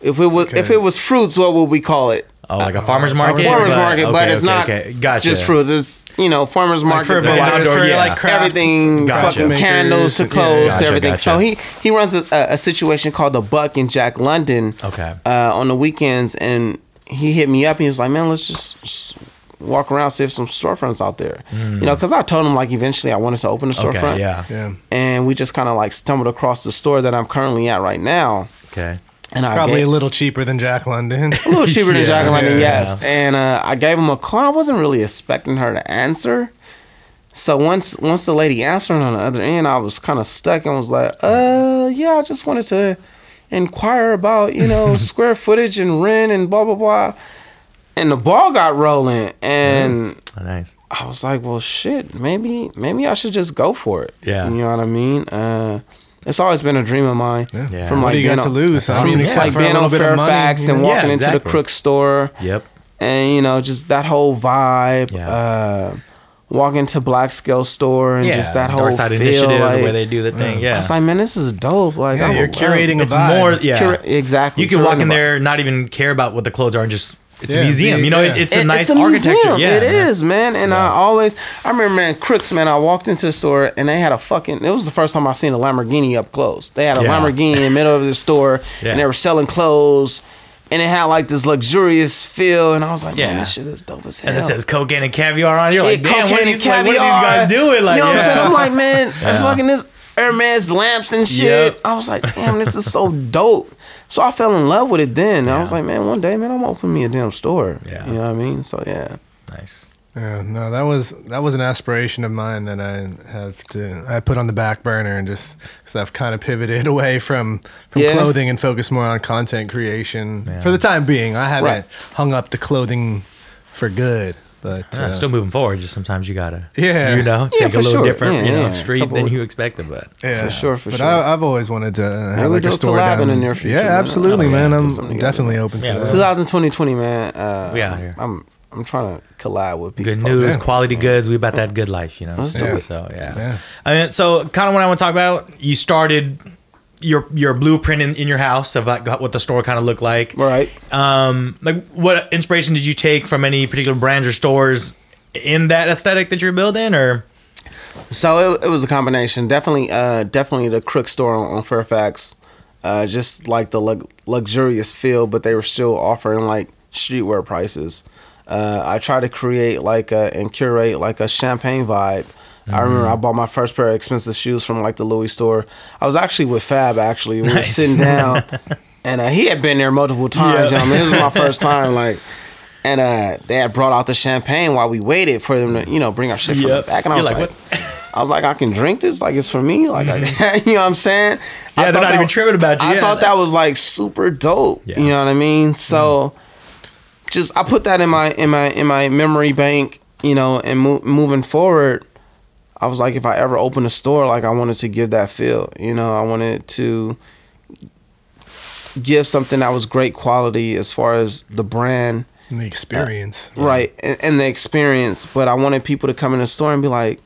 if it was if it was fruits, what would we call it? oh like a farmer's market. farmers market, but okay, it's okay, not okay. Gotcha. just fruits. It's you know farmers market, for, like vendors, outdoor, for yeah. like craft everything Gotcha. fucking makers, candles to yeah, clothes Gotcha, to everything. gotcha. So he he runs a, a, a situation called the Buck in Jack London. Okay. Uh, on the weekends, and he hit me up. and He was like, "Man, let's just, just walk around, see if some storefronts out there." You know, because I told him like eventually I wanted to open a storefront. Hmm. Okay. Yeah. Yeah. And we just kind of like stumbled across the store that I'm currently at right now. Okay. and I Probably gave, a little cheaper than Jack London. a little cheaper than Yeah, Jack London, yeah. yes. And uh, I gave him a call. I wasn't really expecting her to answer. So once once the lady answered on the other end, I was kind of stuck and was like, uh, yeah, I just wanted to inquire about you know square footage and rent and blah blah blah. And the ball got rolling, and Oh, nice. I was like, well, shit, maybe maybe I should just go for it. Yeah. you know what I mean. Uh, it's always been a dream of mine. Yeah. From what like do you being got to lose? I mean, yeah, like being on bit of money, Fairfax you and know? Yeah, walking into the exactly. Crook store Yep. and you know just that whole vibe. Yeah. Uh, walking into Black Scale store and Yeah. just that whole Dark Side feel, Initiative, like, the way they do the thing. I Yeah. was like, man, this is dope. Like, Yeah, you're curating a it's vibe. more. Yeah. Cura- exactly. You can walk in curating a vibe. there, not even care about what the clothes are, and just it's Yeah, a museum. be- You know, yeah. it, it's a It- nice it's a architecture. museum. Yeah, it is, man. And I always, I remember, man, Crooks, man. I walked into the store and they had a fucking. It was the first time I seen a Lamborghini up close. They had a Yeah. Lamborghini in the middle of the store, Yeah. and they were selling clothes, and it had like this luxurious feel. And I was like, man, Yeah. this shit is dope as hell. And it says cocaine and caviar on it. You're like, Yeah, damn, what are, these, and like, what are these caviar. guys doing? Like, you know what I'm yeah. saying? I'm like, man, Yeah. fucking this Hermes lamps and shit. Yep. I was like, damn, this is so dope. So I fell in love with it then. I was like, man, one day, man, I'm gonna open me a damn store. Yeah. You know what I mean? So yeah. nice. Yeah, no, that was that was an aspiration of mine that I have to I put on the back burner and just because I've kind of pivoted away from from Yeah. clothing and focused more on content creation Yeah. for the time being. I haven't Right. hung up the clothing for good, but Yeah, uh, still moving forward. Just sometimes you gotta, Yeah. you know, Yeah, take a little sure. different, Yeah, you know, yeah. street than you expected. But yeah, For sure, for but sure. I, I've always wanted to uh, have we like a a store down in the near future, Yeah, man. absolutely, Oh, yeah. man. I'm definitely open Yeah, to we'll- that. 2020, man. Uh, We out here. I'm I'm trying to collab with people. good news, Yeah. quality goods. We about that good life, you know. Yeah. So yeah. Yeah. I mean, so kind of what I want to talk about. You started your your blueprint in, in your house of like what the store kind of looked like. Right. Um, like what inspiration did you take from any particular brands or stores in that aesthetic that you're building, or So it, it was a combination. Definitely, uh, definitely the Crook store on, on Fairfax. Uh, just like the lux- luxurious feel, but they were still offering like streetwear prices. Uh, I try to create like a, and curate like a champagne vibe. I remember I bought my first pair of expensive shoes from like the Louis store. I was actually with Fab actually. We were sitting down, and uh, he had been there multiple times. Yeah. You know, what I mean, this was my first time. Like, and uh, they had brought out the champagne while we waited for them to, you know, bring our shit from Yep. the back. And I You're was like, like? I was like, I can drink this, like it's for me, like I, you know what I'm saying? Yeah, I they're thought not that- even tripping about you. I Yeah. thought that was like super dope. Yeah. You know what I mean? So, just I put that in my in my in my memory bank, you know, and mo- moving forward, I was like, if I ever open a store, like I wanted to give that feel. You know, I wanted to give something that was great quality as far as the brand And the experience. Uh, right and, and the experience but i wanted people to come in the store and be like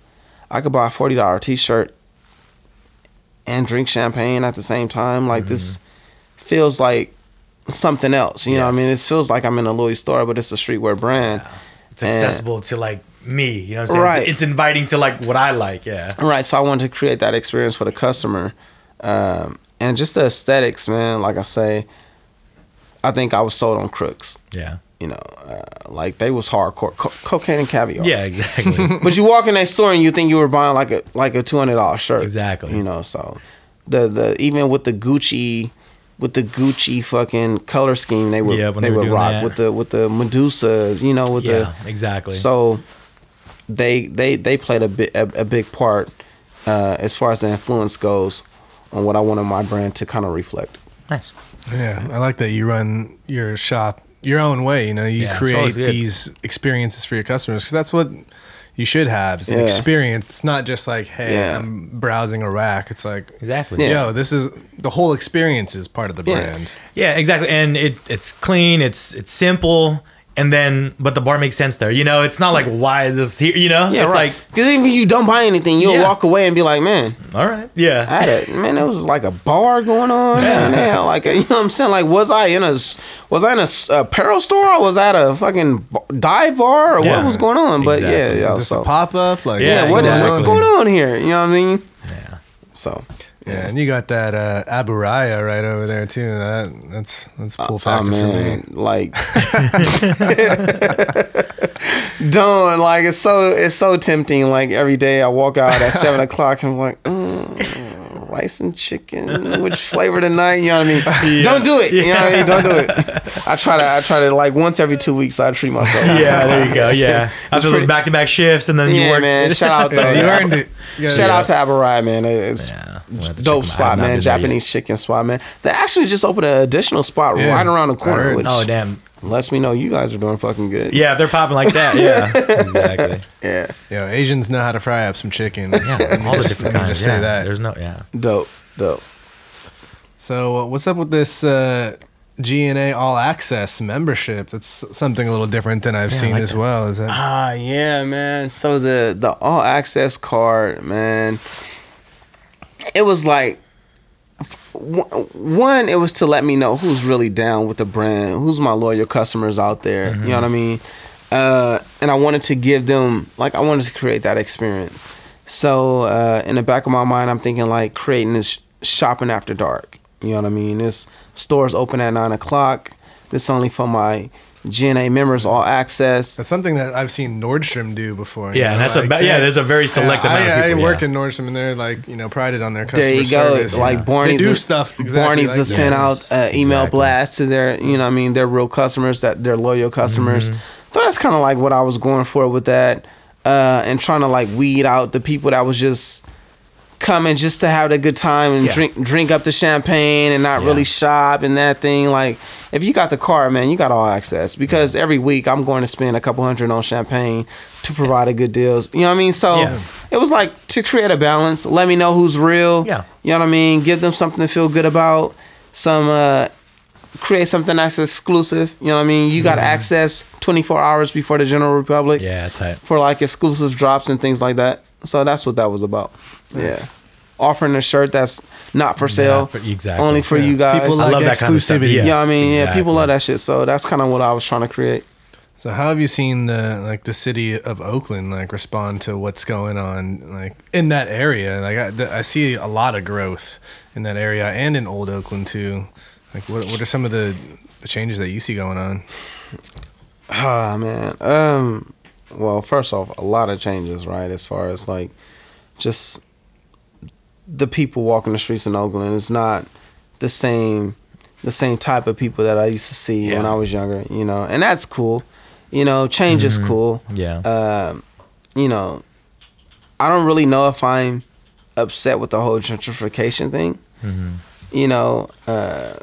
i could buy a $40 t-shirt and drink champagne at the same time like this mm-hmm. feels like something else you know what i mean it feels like i'm in a louis store but it's a streetwear brand it's And- accessible to like me. You know, what I'm saying? Right. It's, it's inviting to like what I like. Yeah. right so i wanted to create that experience for the customer um, and just the aesthetics man like i say i think i was sold on crooks Yeah. you know uh, like they was hardcore co- cocaine and caviar Yeah. Exactly. But you walk in that store and you think you were buying like a like a two hundred dollar shirt. Exactly. You know, so the the even with the Gucci with the Gucci fucking color scheme they would Yeah, they, they were would rock that. with the with the Medusas, you know, with yeah. the Exactly. so they they they played a bit a, a big part uh, as far as the influence goes on what I wanted my brand to kind of reflect. nice. Yeah, I like that you run your shop your own way. You know, you Yeah, create these experiences for your customers because that's what you should have. It's an Yeah. experience. It's not just like, hey, Yeah. I'm browsing a rack. It's like, Exactly. Yeah. yo, this is the whole experience is part of the Yeah. brand. Yeah, exactly. And it it's clean, it's it's simple, and then but the bar makes sense there. You know, it's not like why is this here? You know? Yeah, it's right. like because even if you don't buy anything, you'll Yeah. walk away and be like, man, all right. Yeah. I had a man. There was like a bar going on. Yeah. and they like a, you know what I'm saying. Like, was I in a s- was I in a s- apparel store or was I at a fucking b- dive bar or Yeah. what was going on? But Exactly. yeah, Is yeah. So a pop up? Like, Yeah, yeah, what's what, what's going on here? You know what I mean? Yeah. So Yeah, and you got that uh, Aburaya right over there too. That that's that's a cool oh factor for me. man, like don't like it's so it's so tempting. Like every day I walk out at seven o'clock and I'm like, mm, rice and chicken, which flavor tonight? You know what I mean? Don't do it. You know what I mean? Don't do it. I try to I try to like once every two weeks I treat myself. Yeah, there you go. Yeah, after those back to back shifts, and then you Yeah, work. man. Shout out though. You earned it. You Shout out to Aburaya, man. It's Yeah, we'll have to check dope them out. I spot, man. been yet. Japanese chicken spot, man. They actually just opened an additional spot Yeah, right around the corner, which Oh damn. lets me know you guys are doing fucking good. Yeah, they're popping like that. Yeah, exactly. Yeah. Yo, Asians know how to fry up some chicken. Yeah, all the different kinds. just yeah, say that. There's no. Yeah. Dope. Dope. So, uh, what's up with this uh, GNA All Access membership? That's something a little different than I've Yeah, seen like as that. well. Is that? Ah, yeah, man. So the the all access card, man. It was like one. It was to let me know who's really down with the brand, who's my loyal customers out there. You know what I mean? Uh, and I wanted to give them like I wanted to create that experience. So uh, in the back of my mind, I'm thinking like creating this shopping after dark. You know what I mean? This store's open at nine o'clock. This only for my GNA members, all access. That's something that I've seen Nordstrom do before. Yeah, know, and that's a ba- yeah, there's a very select yeah, amount of I, people, I worked yeah. in Nordstrom, and they're like you know prided on their customer There you go. service. Like Yeah. Barney's they do is- stuff exactly. Barney's like to send out uh, email exactly. blasts to their, you know, I mean, their real customers, that they're loyal customers. Mm-hmm. So that's kind of like what I was going for with that, uh, and trying to like weed out the people that was just coming just to have a good time and Yeah. drink drink up the champagne and not Yeah. really shop and that thing. Like, if you got the car, man, you got all access because every week I'm going to spend a couple hundred on champagne to provide a good deals. You know what I mean? So Yeah. it was like to create a balance. Let me know who's real. Yeah. You know what I mean? Give them something to feel good about. Some uh create something that's exclusive. You know what I mean? You got access 24 hours before the general republic Mm-hmm. Yeah, it's tight. for like exclusive drops and things like that. So that's what that was about. Yeah. Offering a shirt that's not for sale. Not for- exactly. Only for Yeah. you guys. People I like love that kind of stuff. exclusivity. Yes, you know what I mean? Yeah, people love that shit. So that's kind of what I was trying to create. So how have you seen the like the city of Oakland like respond to what's going on like in that area? Like I, th- I see a lot of growth in that area and in Old Oakland too. Like what what are some of the, the changes that you see going on? Ah man. Um well, first off, a lot of changes, right? As far as like just the people walking the streets in Oakland. It's not the same the same type of people that I used to see when I was younger, you know. And that's cool. You know, change is cool. Yeah. Um, you know, I don't really know if I'm upset with the whole gentrification thing. You know, uh,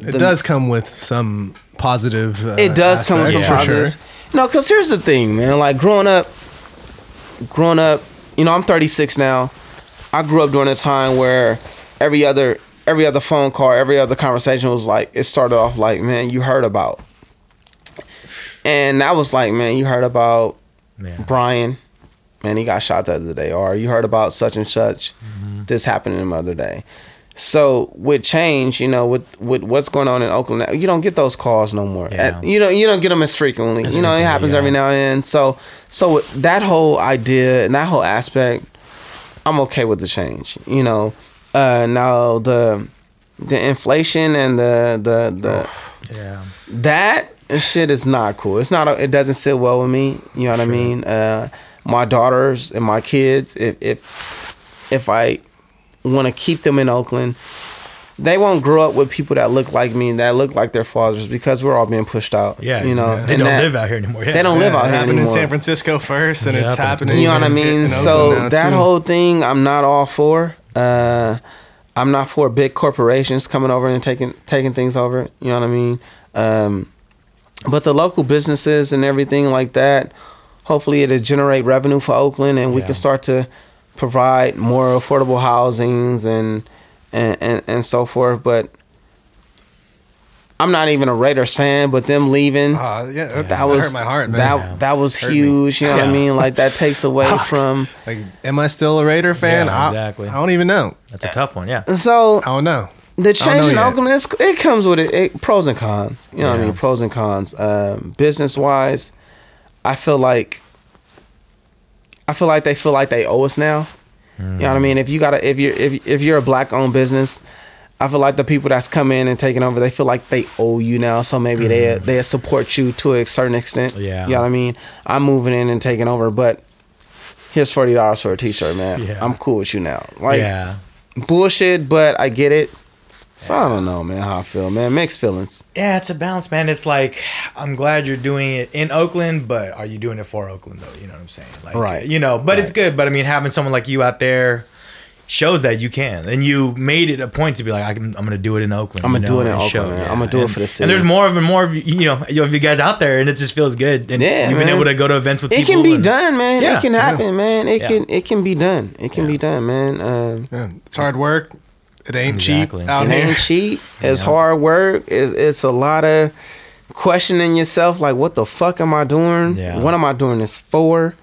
It The- does come with some positive. Uh, it does come with some aspects, for positives. sure. No, because here's the thing, man. Like growing up, growing up, you know, I'm 36 now. I grew up during a time where every other every other phone call, every other conversation was like it started off like, man, you heard about, and that was like, man, you heard about Yeah. Brian, man, he got shot the other day, or you heard about such and such, mm-hmm. this happened the other day. So with change, you know, with with what's going on in Oakland, now, you don't get those calls no more. Yeah. You know, you don't get them as frequently. As you know, it happens yeah. every now and then. So, so that whole idea and that whole aspect, I'm okay with the change. You know, uh, now the the inflation and the the the Yeah. that shit is not cool. It's not. It doesn't sit well with me. You know what I mean? Uh, my daughters and my kids. If if if I want to keep them in Oakland, they won't grow up with people that look like me that look like their fathers because we're all being pushed out. Yeah. you know. They and don't that- live out here anymore. Yeah. They don't live out it here happened anymore. in San Francisco first, and Yeah, it's happening. You know what I mean? So that too. whole thing, I'm not all for. Uh, I'm not for big corporations coming over and taking taking things over. You know what I mean? Um, but the local businesses and everything like that, hopefully it'll generate revenue for Oakland, and we Yeah. can start to provide more affordable housings and and and, and so forth. But I'm not even a Raiders fan, but them leaving Ah, yeah, that, that was hurt my heart, man. That Yeah. that was Hurt me. huge. You know what I mean? Like that takes away from. like, am I still a Raider fan? Yeah, I- exactly. I, don't even know. That's a tough one. Yeah. So I don't know. the change know in yet. Oakland, it comes with it, it. Pros and cons. You know what I Yeah. mean? Pros and cons. Um, business wise, I feel like. I feel like they feel like they owe us now. You know what I mean? If you gotta, if you're if if you're a black owned business, I feel like the people that's come in and taking over, they feel like they owe you now. So maybe they mm-hmm. they support you to a certain extent. Yeah. You know what I mean? I'm moving in and taking over, but here's forty dollars for a t shirt, man. Yeah. I'm cool with you now. Like yeah. bullshit, but I get it. So I don't know, man, how I feel, man. Mixed feelings. Yeah, it's a balance, man. It's like I'm glad you're doing it in Oakland, but are you doing it for Oakland though? You know what I'm saying? Like, Right. You know, but it's good. But I mean, having someone like you out there shows that you can, and you made it a point to be like, I can, I'm going to do it in Oakland. I'ma you do it in and Oakland, man. I'ma do it for the city. And there's more of and more of you you know of you guys out there, and it just feels good. And Yeah, you've been able to go to events with It people. can be and- done, man. Yeah, it can yeah. happen, man. It Yeah. can it can be done. It can Yeah. be done, man. Um, Yeah, it's hard work. It ain't Exactly. cheap out it here. ain't cheap. It's Yeah. hard work. It's, it's a lot of questioning yourself. Like, what the fuck am I doing? Yeah. What am I doing this for?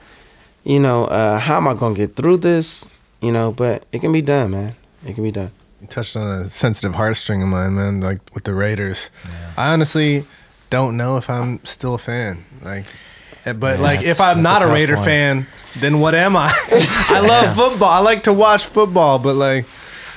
You know, uh, how am I gonna get through this? You know, but it can be done, man. It can be done. You touched on a sensitive heartstring of mine, man. Like with the Raiders, I honestly don't know if I'm still a fan. Like, eh, but Yeah, like if I'm not a a, Raider one. fan, then what am I? I love football. I like to watch football, but like,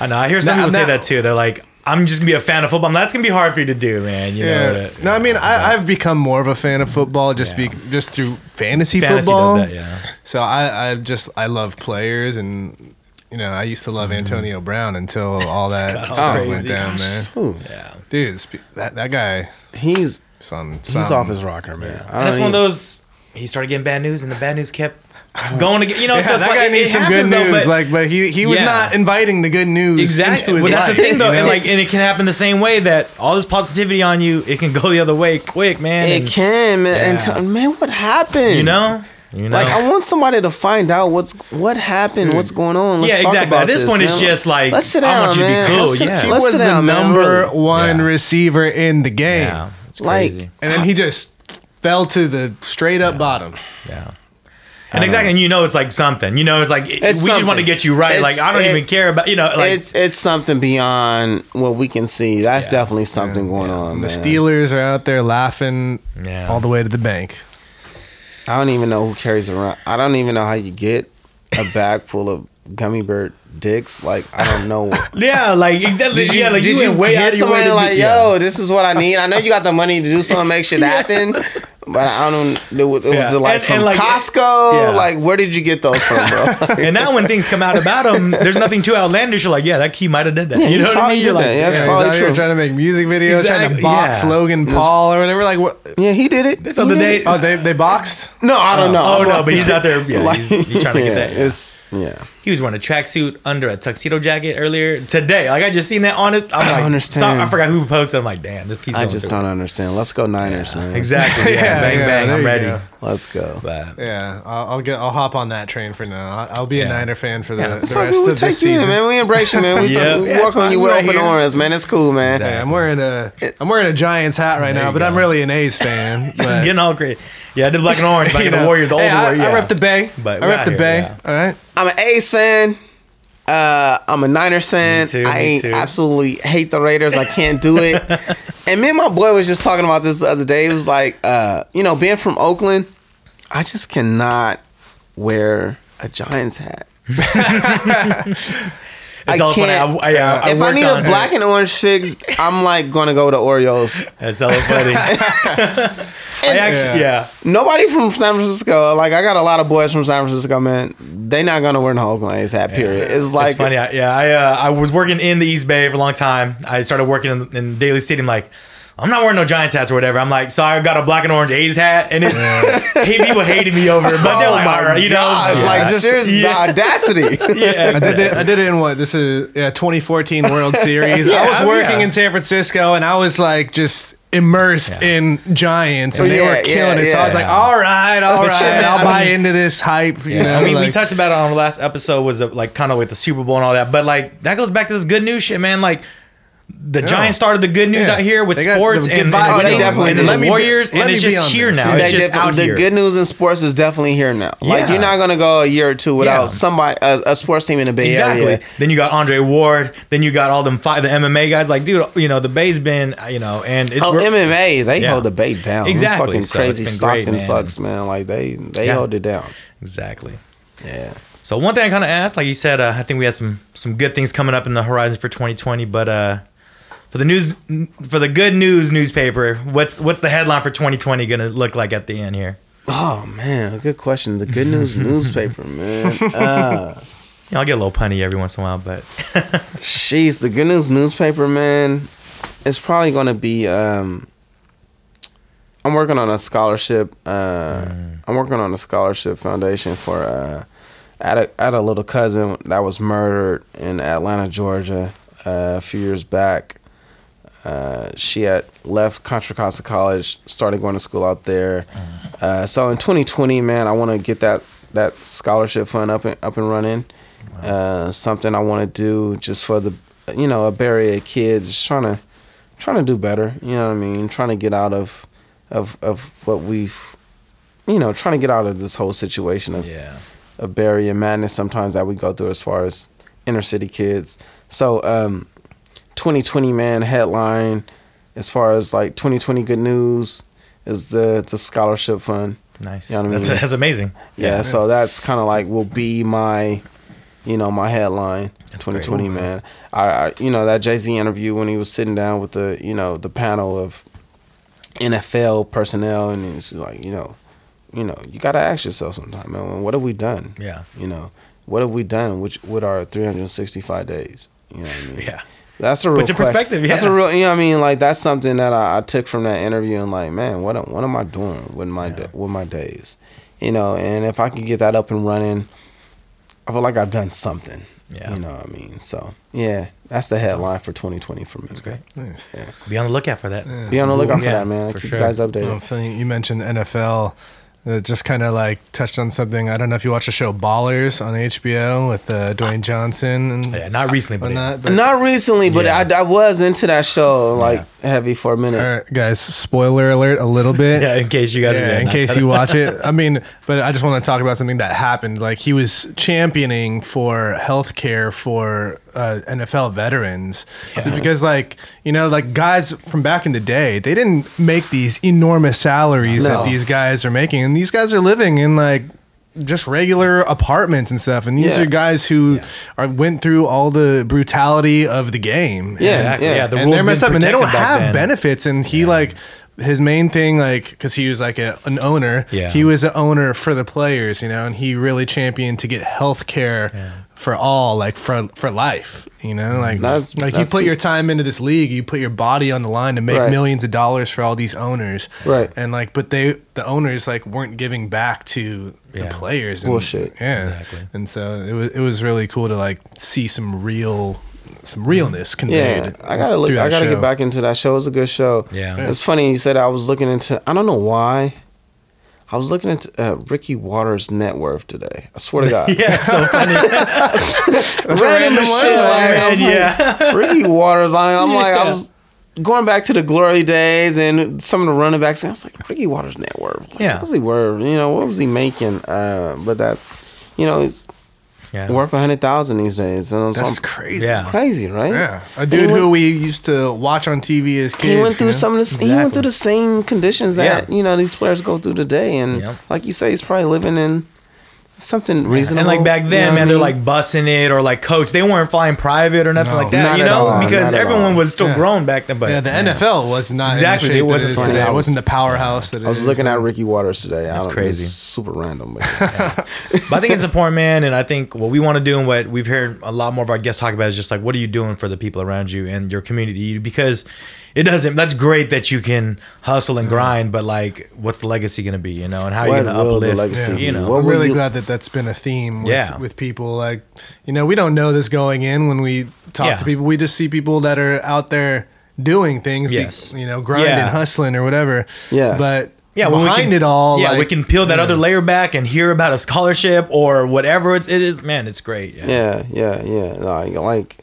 I know. I hear some Now- people say that too. They're like, I'm just gonna be a fan of football. That's gonna be hard for you to do, man. You know. yeah. that- No, I mean, I, I've become more of a fan of football just Yeah. be just through fantasy, Fantasy football. does that, yeah. So I, I just I love players and. You know, I used to love mm-hmm. Antonio Brown until all that got all stuff crazy. went down, man. Ooh, Yeah. Dude, that that guy he's is on. he's something. off his rocker, man. I And don't that's one of those. He started getting bad news, and the bad news kept going again. You know, Yeah, so it's that like, guy it- needs it some good happens, news. though, but- like, but he he was Yeah. not inviting the good news exactly. into his Well, that's life. the thing, though, you know? and like, and it can happen the same way that all this positivity on you, it can go the other way quick, man. It and, can, man. And t- man, what happened? You know. You know. Like I want somebody to find out what's what happened, what's hmm. going on. Let's Yeah, talk exactly. about At this point, it's just like, let's sit down, I down, want you to be man. cool, Let's yeah. he let's was sit the down, man, number really. one Yeah. receiver in the game, yeah. It's Like- and then he just fell to the straight up bottom. Yeah. And exactly, and you know it's like something. You know, it's like we just want to get you right. like I don't it- even care about you know. Like it's it's something beyond what we can see. That's Yeah. definitely something going on. The man. Steelers are out there laughing Yeah. all the way to the bank. I don't even know who carries around. I don't even know how you get a bag full of gummy bear dicks. Like I don't know. yeah, like exactly. Did you, yeah, like did you, you went way out of your way somebody to like, do, yo, this is what I need? I know you got the money to do something, make shit happen. But I don't. It was, it was Yeah. like And- from and, like, Costco. yeah. Like where did you get those from, bro? And now when things come out about him, there's nothing too outlandish. You're like, yeah, that key might have did that. Yeah, you know what I mean? You're did like. Yeah, that's yeah, probably true. trying to make music videos, trying to box yeah. Logan Paul or whatever. Like what? yeah, he did it. This He other day- it. Oh, they they boxed. No, I don't oh. know. Oh I'm no, but he's out there. Yeah, he's, he's trying to yeah, get that. yeah. It's yeah. He was wearing a tracksuit under a tuxedo jacket earlier today. Like I just seen that on it. I'm I don't like, understand. so- I forgot who posted. I'm like, damn, this. He's I just don't it. understand. Let's go Niners, man. Exactly. Yeah, Yeah, bang yeah, bang. there I'm you ready. Go. Let's go. But Yeah, I'll, I'll get. I'll hop on that train for now. I'll, I'll be a Niner fan for the, Yeah. the rest we of the this you in, season. man. We embrace you, man. We, Yeah. we Yeah, walk it's on fine. you We're with right open here. arms, man. It's cool, man. Exactly. Hey, I'm wearing a I'm wearing a Giants hat right There now, you but I'm really an A's fan. just But, getting all great. Yeah, I did black and orange, like you the Warriors, the old hey, I, Warriors. I rep the Bay. But I rep the here, Bay. yeah. All right. I'm an A's fan. Uh, I'm a Niners fan. Too, I me ain't too. absolutely hate the Raiders. I can't do it. and me and my boy was just talking about this the other day. It was like, uh, you know, being from Oakland, I just cannot wear a Giants hat. It's I all can't- I, uh, I if I worked need on a black and orange fix, I'm like gonna go to Oreos. That's hella funny. I actually, yeah. Nobody from San Francisco, like I got a lot of boys from San Francisco, man. They not gonna wear no Oakland A's hat. Period. It's like it's funny. I, yeah, I uh, I was working in the East Bay for a long time. I started working in, in Daly Stadium. Like, I'm not wearing no Giants hats or whatever. I'm like, so I got a black and orange A's hat, and it, hey, people hated me over it, but they're oh like, my all right, you know, yeah. like just- yeah. the audacity. yeah, I did, it, I did it in what? This is yeah, 2014 World Series. Yeah, I was working yeah. in San Francisco and I was like just immersed Yeah. in Giants and they Yeah, were killing yeah, it. So I was like, all right, all right, yeah, I'll I buy mean- into this hype. You know, I mean, we touched about it on the last episode. Was like kind of like the Super Bowl and all that, but like that goes back to this good news shit, man. Like the Giants started the good news Yeah. out here with sports and, and, and, definitely and the be- Warriors, let and me it's just here this. now. It's just out the here. good news in sports is definitely here now. Like you're not gonna go a year or two without Yeah. somebody a, a sports team in the Bay Exactly. Area. Then you got Andre Ward. Then you got all them five, the MMA guys. Like, dude, you know the Bay's been, you know, and it's Oh, MMA, they Yeah. hold the Bay down. Exactly. fucking So crazy great, man. fucks, man. Like they they Yeah. hold it down. exactly. Yeah. So one thing I kind of asked, like you said, uh, I think we had some some good things coming up in the horizon for 2020. But uh, for the news, for the good news newspaper, what's what's the headline for 2020 gonna look like at the end here? Oh man, good question. The good news newspaper, man. Uh, I'll get a little punny every once in a while, but Jeez, the Good News newspaper, man. It's probably gonna be. Um, I'm working on a scholarship. Uh, I'm working on a scholarship foundation for. Uh, I had, a, I had a little cousin that was murdered in Atlanta, Georgia, uh, a few years back. Uh, she had left Contra Costa College, started going to school out there. Uh, so in 2020, man, I want to get that that scholarship fund up and up and running. Uh, something I want to do just for the, you know, a Bay Area kids, just trying to, trying to do better. You know what I mean? Trying to get out of, of of what we've, you know, trying to get out of this whole situation of yeah, of Area madness sometimes that we go through as far as inner city kids. So, um, 2020 man headline as far as like 2020 good news is the the scholarship fund. nice. You know what I that's, mean? that's amazing. Yeah, so that's kind of like will be my, you know, my headline. That's 2020 great. man. I, I you know that Jay Z interview when he was sitting down with the you know the panel of NFL personnel and he's like you know, you know you got to ask yourself sometime, man, what have we done? Yeah, You know, what have we done which with our 365 days? You know what I mean? yeah, That's a real Puts in question. perspective, That's a real. You know, what I mean, like that's something that I, I took from that interview and like, man, what am- what am I doing with my da- with my days? You know, and if I could get that up and running, I feel like I've done something. Yeah. You know what I mean? So yeah, that's the headline for 2020 for me. That's great. Nice. be on the lookout for that. Be on the lookout for Yeah, that, man. for Keep sure. you guys updated. Well, so you you mentioned the NFL. It just kind of like touched on something. I don't know if you watch the show Ballers on HBO with uh, Dwayne Johnson and Yeah, not recently, but on yeah. that. But, Not recently, but Yeah. I, I was into that show like heavy for a minute. all right, guys, spoiler alert a little bit. yeah, in case you guys, Yeah, are in case you watch it. I mean, but I just want to talk about something that happened. Like he was championing for healthcare for uh, NFL veterans because, like, you know, like guys from back in the day, they didn't make these enormous salaries No. that these guys are making, and these guys are living in like just regular apartments and stuff. And these Yeah. are guys who are went through all the brutality of the game. Yeah, exactly. yeah. Yeah, the and they're messed up, and they don't have then. benefits. And he like his main thing, like because he was like a, an owner. Yeah. he was an owner for the players, you know, and he really championed to get health care for all, like for for life, you know, mm-hmm. like That's- like you put your time into this league, you put your body on the line to make Right. millions of dollars for all these owners, Right. And like, but they the owners like weren't giving back to the players. And, Bullshit. yeah, Exactly. And so it was it was really cool to like see some real some realness conveyed. Yeah, I gotta look. I gotta show. get back into that show. It was a good show. Yeah. it's funny you said I was looking into. I don't know why. I was looking at uh, Ricky Watters' net worth today. I swear to God. Yeah, it's so funny. random shit. Like, was like, yeah, Ricky Watters. I, I'm like, I was going back to the glory days and some of the running backs. I was like, Ricky Watters' net worth. Like, Yeah. what was he worth? You know, what was he making? Uh, but that's, you know, he's yeah. worth a hundred thousand these days. And so That's I'm- crazy. Yeah. It's crazy, right? Yeah, a dude went- who we used to watch on TV as kids. he went through you know? some of the he went through the same conditions that Yeah. you know these players go through today, and Yep. like you say, he's probably living in something reasonable. And like back you then, know man, I they're like bussing it or like coach. They weren't flying private or nothing No, like that, not you at know, all, because not everyone all. was still Yeah. grown back then. But yeah, the NFL was not Exactly, the it wasn't that something today. It was- wasn't the powerhouse that it I was is looking now. at Ricky Watters today. I That's don't, crazy. It's super random, but But I think it's important, man. And I think what we want to do and what we've heard a lot more of our guests talk about is just like, what are you doing for the people around you and your community? Because it doesn't, that's great that you can hustle and grind, but like, what's the legacy going to be, you know? And how are you going to will the uplift, legacy you be? know? What I'm really you- glad that that's been a theme with, Yeah. with people. Like, you know, we don't know this going in when we talk Yeah. to people. We just see people that are out there doing things, be- Yes. you know, grinding, Yeah. hustling, or whatever. Yeah. But yeah, yeah, when we behind can- it all, Yeah, we can peel that yeah. other layer back and hear about a scholarship or whatever it it is. Man, it's great. Yeah. yeah, yeah, yeah. Like, like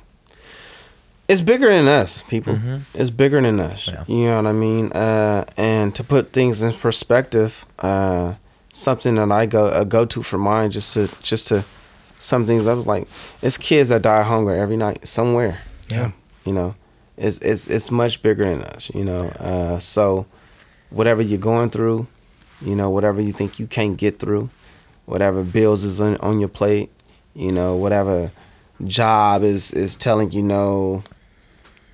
it's bigger than us, people. It's bigger than us. Yeah. You know what I mean? Uh, and to put things in perspective, uh, something that I go a go to for mine, just to just to some things. I was like, it's kids that die of hunger every night somewhere. Yeah. You know, it's it's it's much bigger than us. You know, uh, so whatever you're going through, you know, whatever you think you can't get through, whatever bills is on, on your plate, you know, whatever job is is telling you no,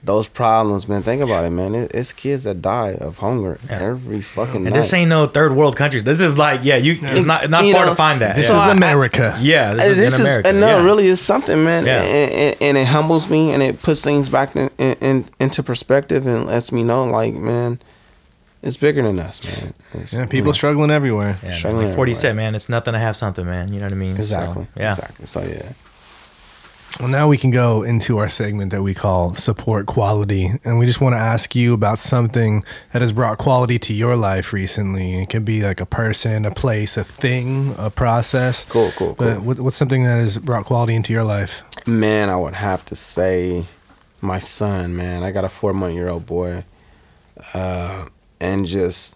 those problems, man. Think about it, man. It, it's kids that die of hunger Yeah. every fucking And night. this ain't no third world countries. This is like, yeah, you. It's not not You far know, to find that. This yeah. is America. yeah, this Uh, is this in is America. no, yeah. really, it's something, man, Yeah. and, and, and it humbles me and it puts things back in, in, in, into perspective and lets me know, like, man, it's bigger than us, man. It's- Yeah, people you know, struggling everywhere. Yeah, struggling like Forty everywhere. said, man, it's nothing to have something, man. You know what I mean? So, exactly, yeah. exactly. So yeah, Well, now we can go into our segment that we call support quality, and we just want to ask you about something that has brought quality to your life recently. It can be like a person, a place, a thing, a process. Cool, cool, cool. what, what's something that has brought quality into your life? man, I would have to say my son, man. I got a four month year old boy, uh, and just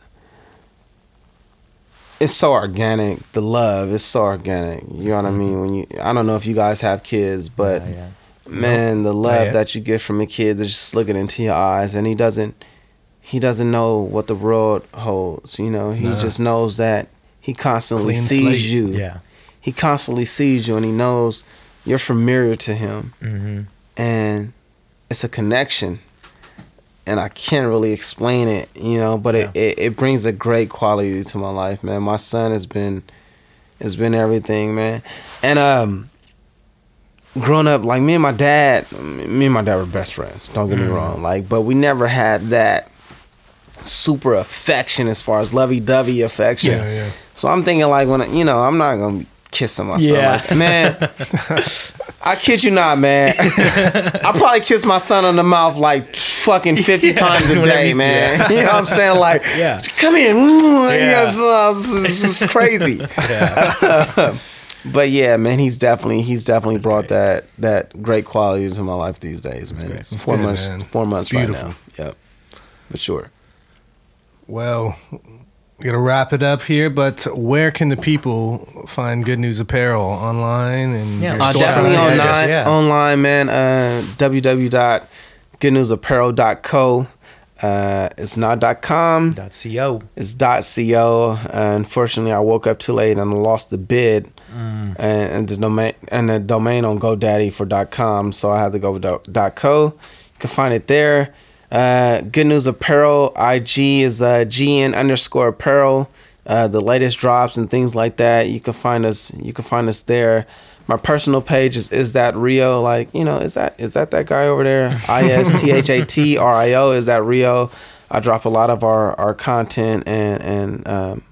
it's so organic. The love is so organic. You know what I mean? When you, I don't know if you guys have kids, but Yeah, yeah. man, the love that you get from a kid is just looking into your eyes, and he doesn't, he doesn't know what the world holds. You know, he Nah. just knows that he constantly Clean sees slate. you. Yeah. He constantly sees you, and he knows you're familiar to him Mm-hmm. and it's a connection and i can't really explain it you know but it, it, it brings a great quality to my life man. My son has been has been everything man. And um growing up like me and my dad me and my dad were best friends don't get me wrong. Like but we never had that super affection as far as lovey-dovey affection. Yeah, yeah. so i'm thinking like when I, you know i'm not gonna be kissing my son Yeah. like, man I kid you not, man. I probably kiss my son on the mouth like fucking 50 times a day, you man. You know what I'm saying? Like, Yeah. come here. Mm, Yeah. it's, it's just crazy. but yeah, man, he's definitely he's definitely brought that that great quality into my life these days, man. It's That's four good, months, man. four It's months right now. Yep, for sure. Well, we gotta wrap it up here, but where can the people find Good News Apparel online and Yeah, Uh, definitely Yeah, online, address, yeah. online, man. Uh, www.goodnewsapparel.co. Uh, it's not .com. Co. It's .co. Uh, unfortunately, I woke up too late and I lost the bid and, and the domain and the domain on GoDaddy for .com, so I had to go with dot .co. You can find it there. Uh, Good News Apparel IG is uh, GN underscore apparel. Uh, the latest drops and things like that. You can find us. You can find us there. My personal page is is that Rio? Like you know, is that is that that guy over there? I S T H A T R I O. Is that Rio? I drop a lot of our our content and and um,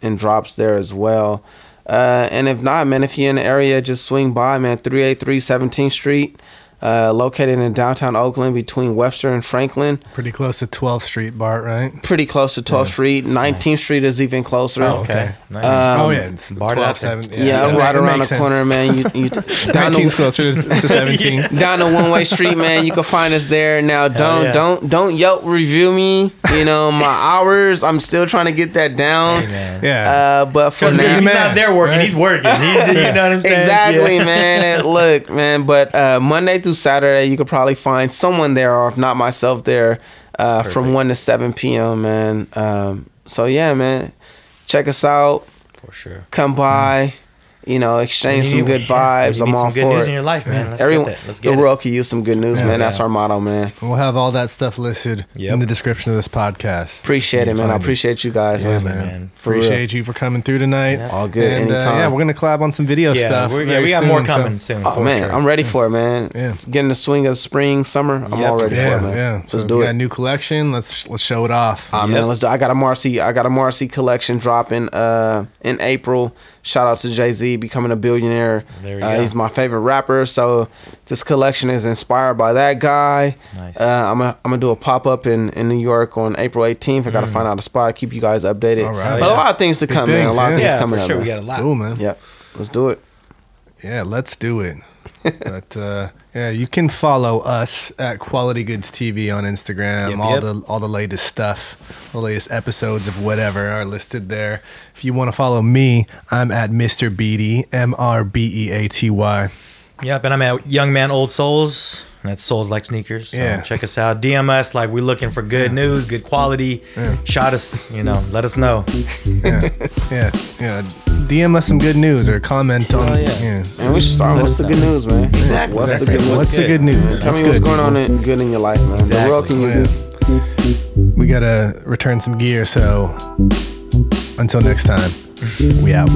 and drops there as well. Uh, and if not, man, if you're in the area, just swing by, man. 383 17th Street, uh, located in downtown Oakland between Webster and Franklin. Pretty close to 12th Street, Bart, right? Pretty close to 12th Street. 19th Street is even closer. Oh, okay. Nice. oh yeah, it's Barred 12, 7. Yeah, it ma- right around the sense. corner, man. You, you down 19's the, closer to, to 17. down the one way street, man. You can find us there. Now, don't yeah. don't don't Yelp review me. You know my hours. I'm still trying to get that down. Hey. Yeah. Uh, but for Because now, he's man, not there working, right? he's working. He's, you know what I'm saying? Exactly, Yeah. man. And look, man. But uh, Monday through Saturday, you could probably find someone there, or if not myself, there uh, from one to seven p.m. Man. Um, so yeah, man. Check us out. For sure. Come by. You know, exchange some good need- yeah, vibes. I'm all good for news it. in your life, man. Let's Everyone, get that. Let's the get world could use some good news, man. That's our motto, man. We'll have all that stuff listed Yep. in the description of this podcast. Appreciate it, man. I find appreciate you guys, Yeah, man. man. man. For real. Appreciate you for coming through tonight. All good. And, uh, yeah, we're gonna collab on some video Yeah, stuff. we're- yeah, we got soon, more so- coming soon. Oh for man, sure. I'm ready for it, man. Yeah. Getting the swing of spring, summer. I'm Yep. all ready for Yeah, it, man. yeah. Let's do we it. got new collection. Let's let's show it off. Ah man, let's do. I got a Marcy. I got a Marcy collection dropping uh in April. Shout out to Jay Z becoming a billionaire. There uh. He's my favorite rapper. So this collection is inspired by that guy. Nice. Uh, I'm gonna I'm gonna do a pop up in in New York on April 18th. I gotta find out a spot. Keep you guys updated. Mm. All right. But Yeah. a lot of things to Big come, man. A things, lot of things yeah, coming for up. sure. man. We got a lot. Cool, man. Yep. Let's do it. Yeah, let's do it. but uh, yeah, you can follow us at Quality Goods TV on Instagram. Yep, all yep. the all the latest stuff, the latest episodes of whatever are listed there. If you want to follow me, I'm at Mr. Beaty, M R B E A T Y. Yep, and I'm at Young Man Old Souls. That's Souls Like Sneakers. So Yeah. check us out. DM us like we're looking for good news, good quality. Shot us, you know, let us know. Yeah, yeah, yeah. DM us some good news or comment oh, on. Oh, yeah. yeah. Man, we should start. What's the good news, man? Exactly. What's That's the good news? What's the good. good news? Tell That's me what's good. going on in, good in your life, man. Exactly. What can you oh, Yeah. do? We gotta return some gear. So until next time, we out.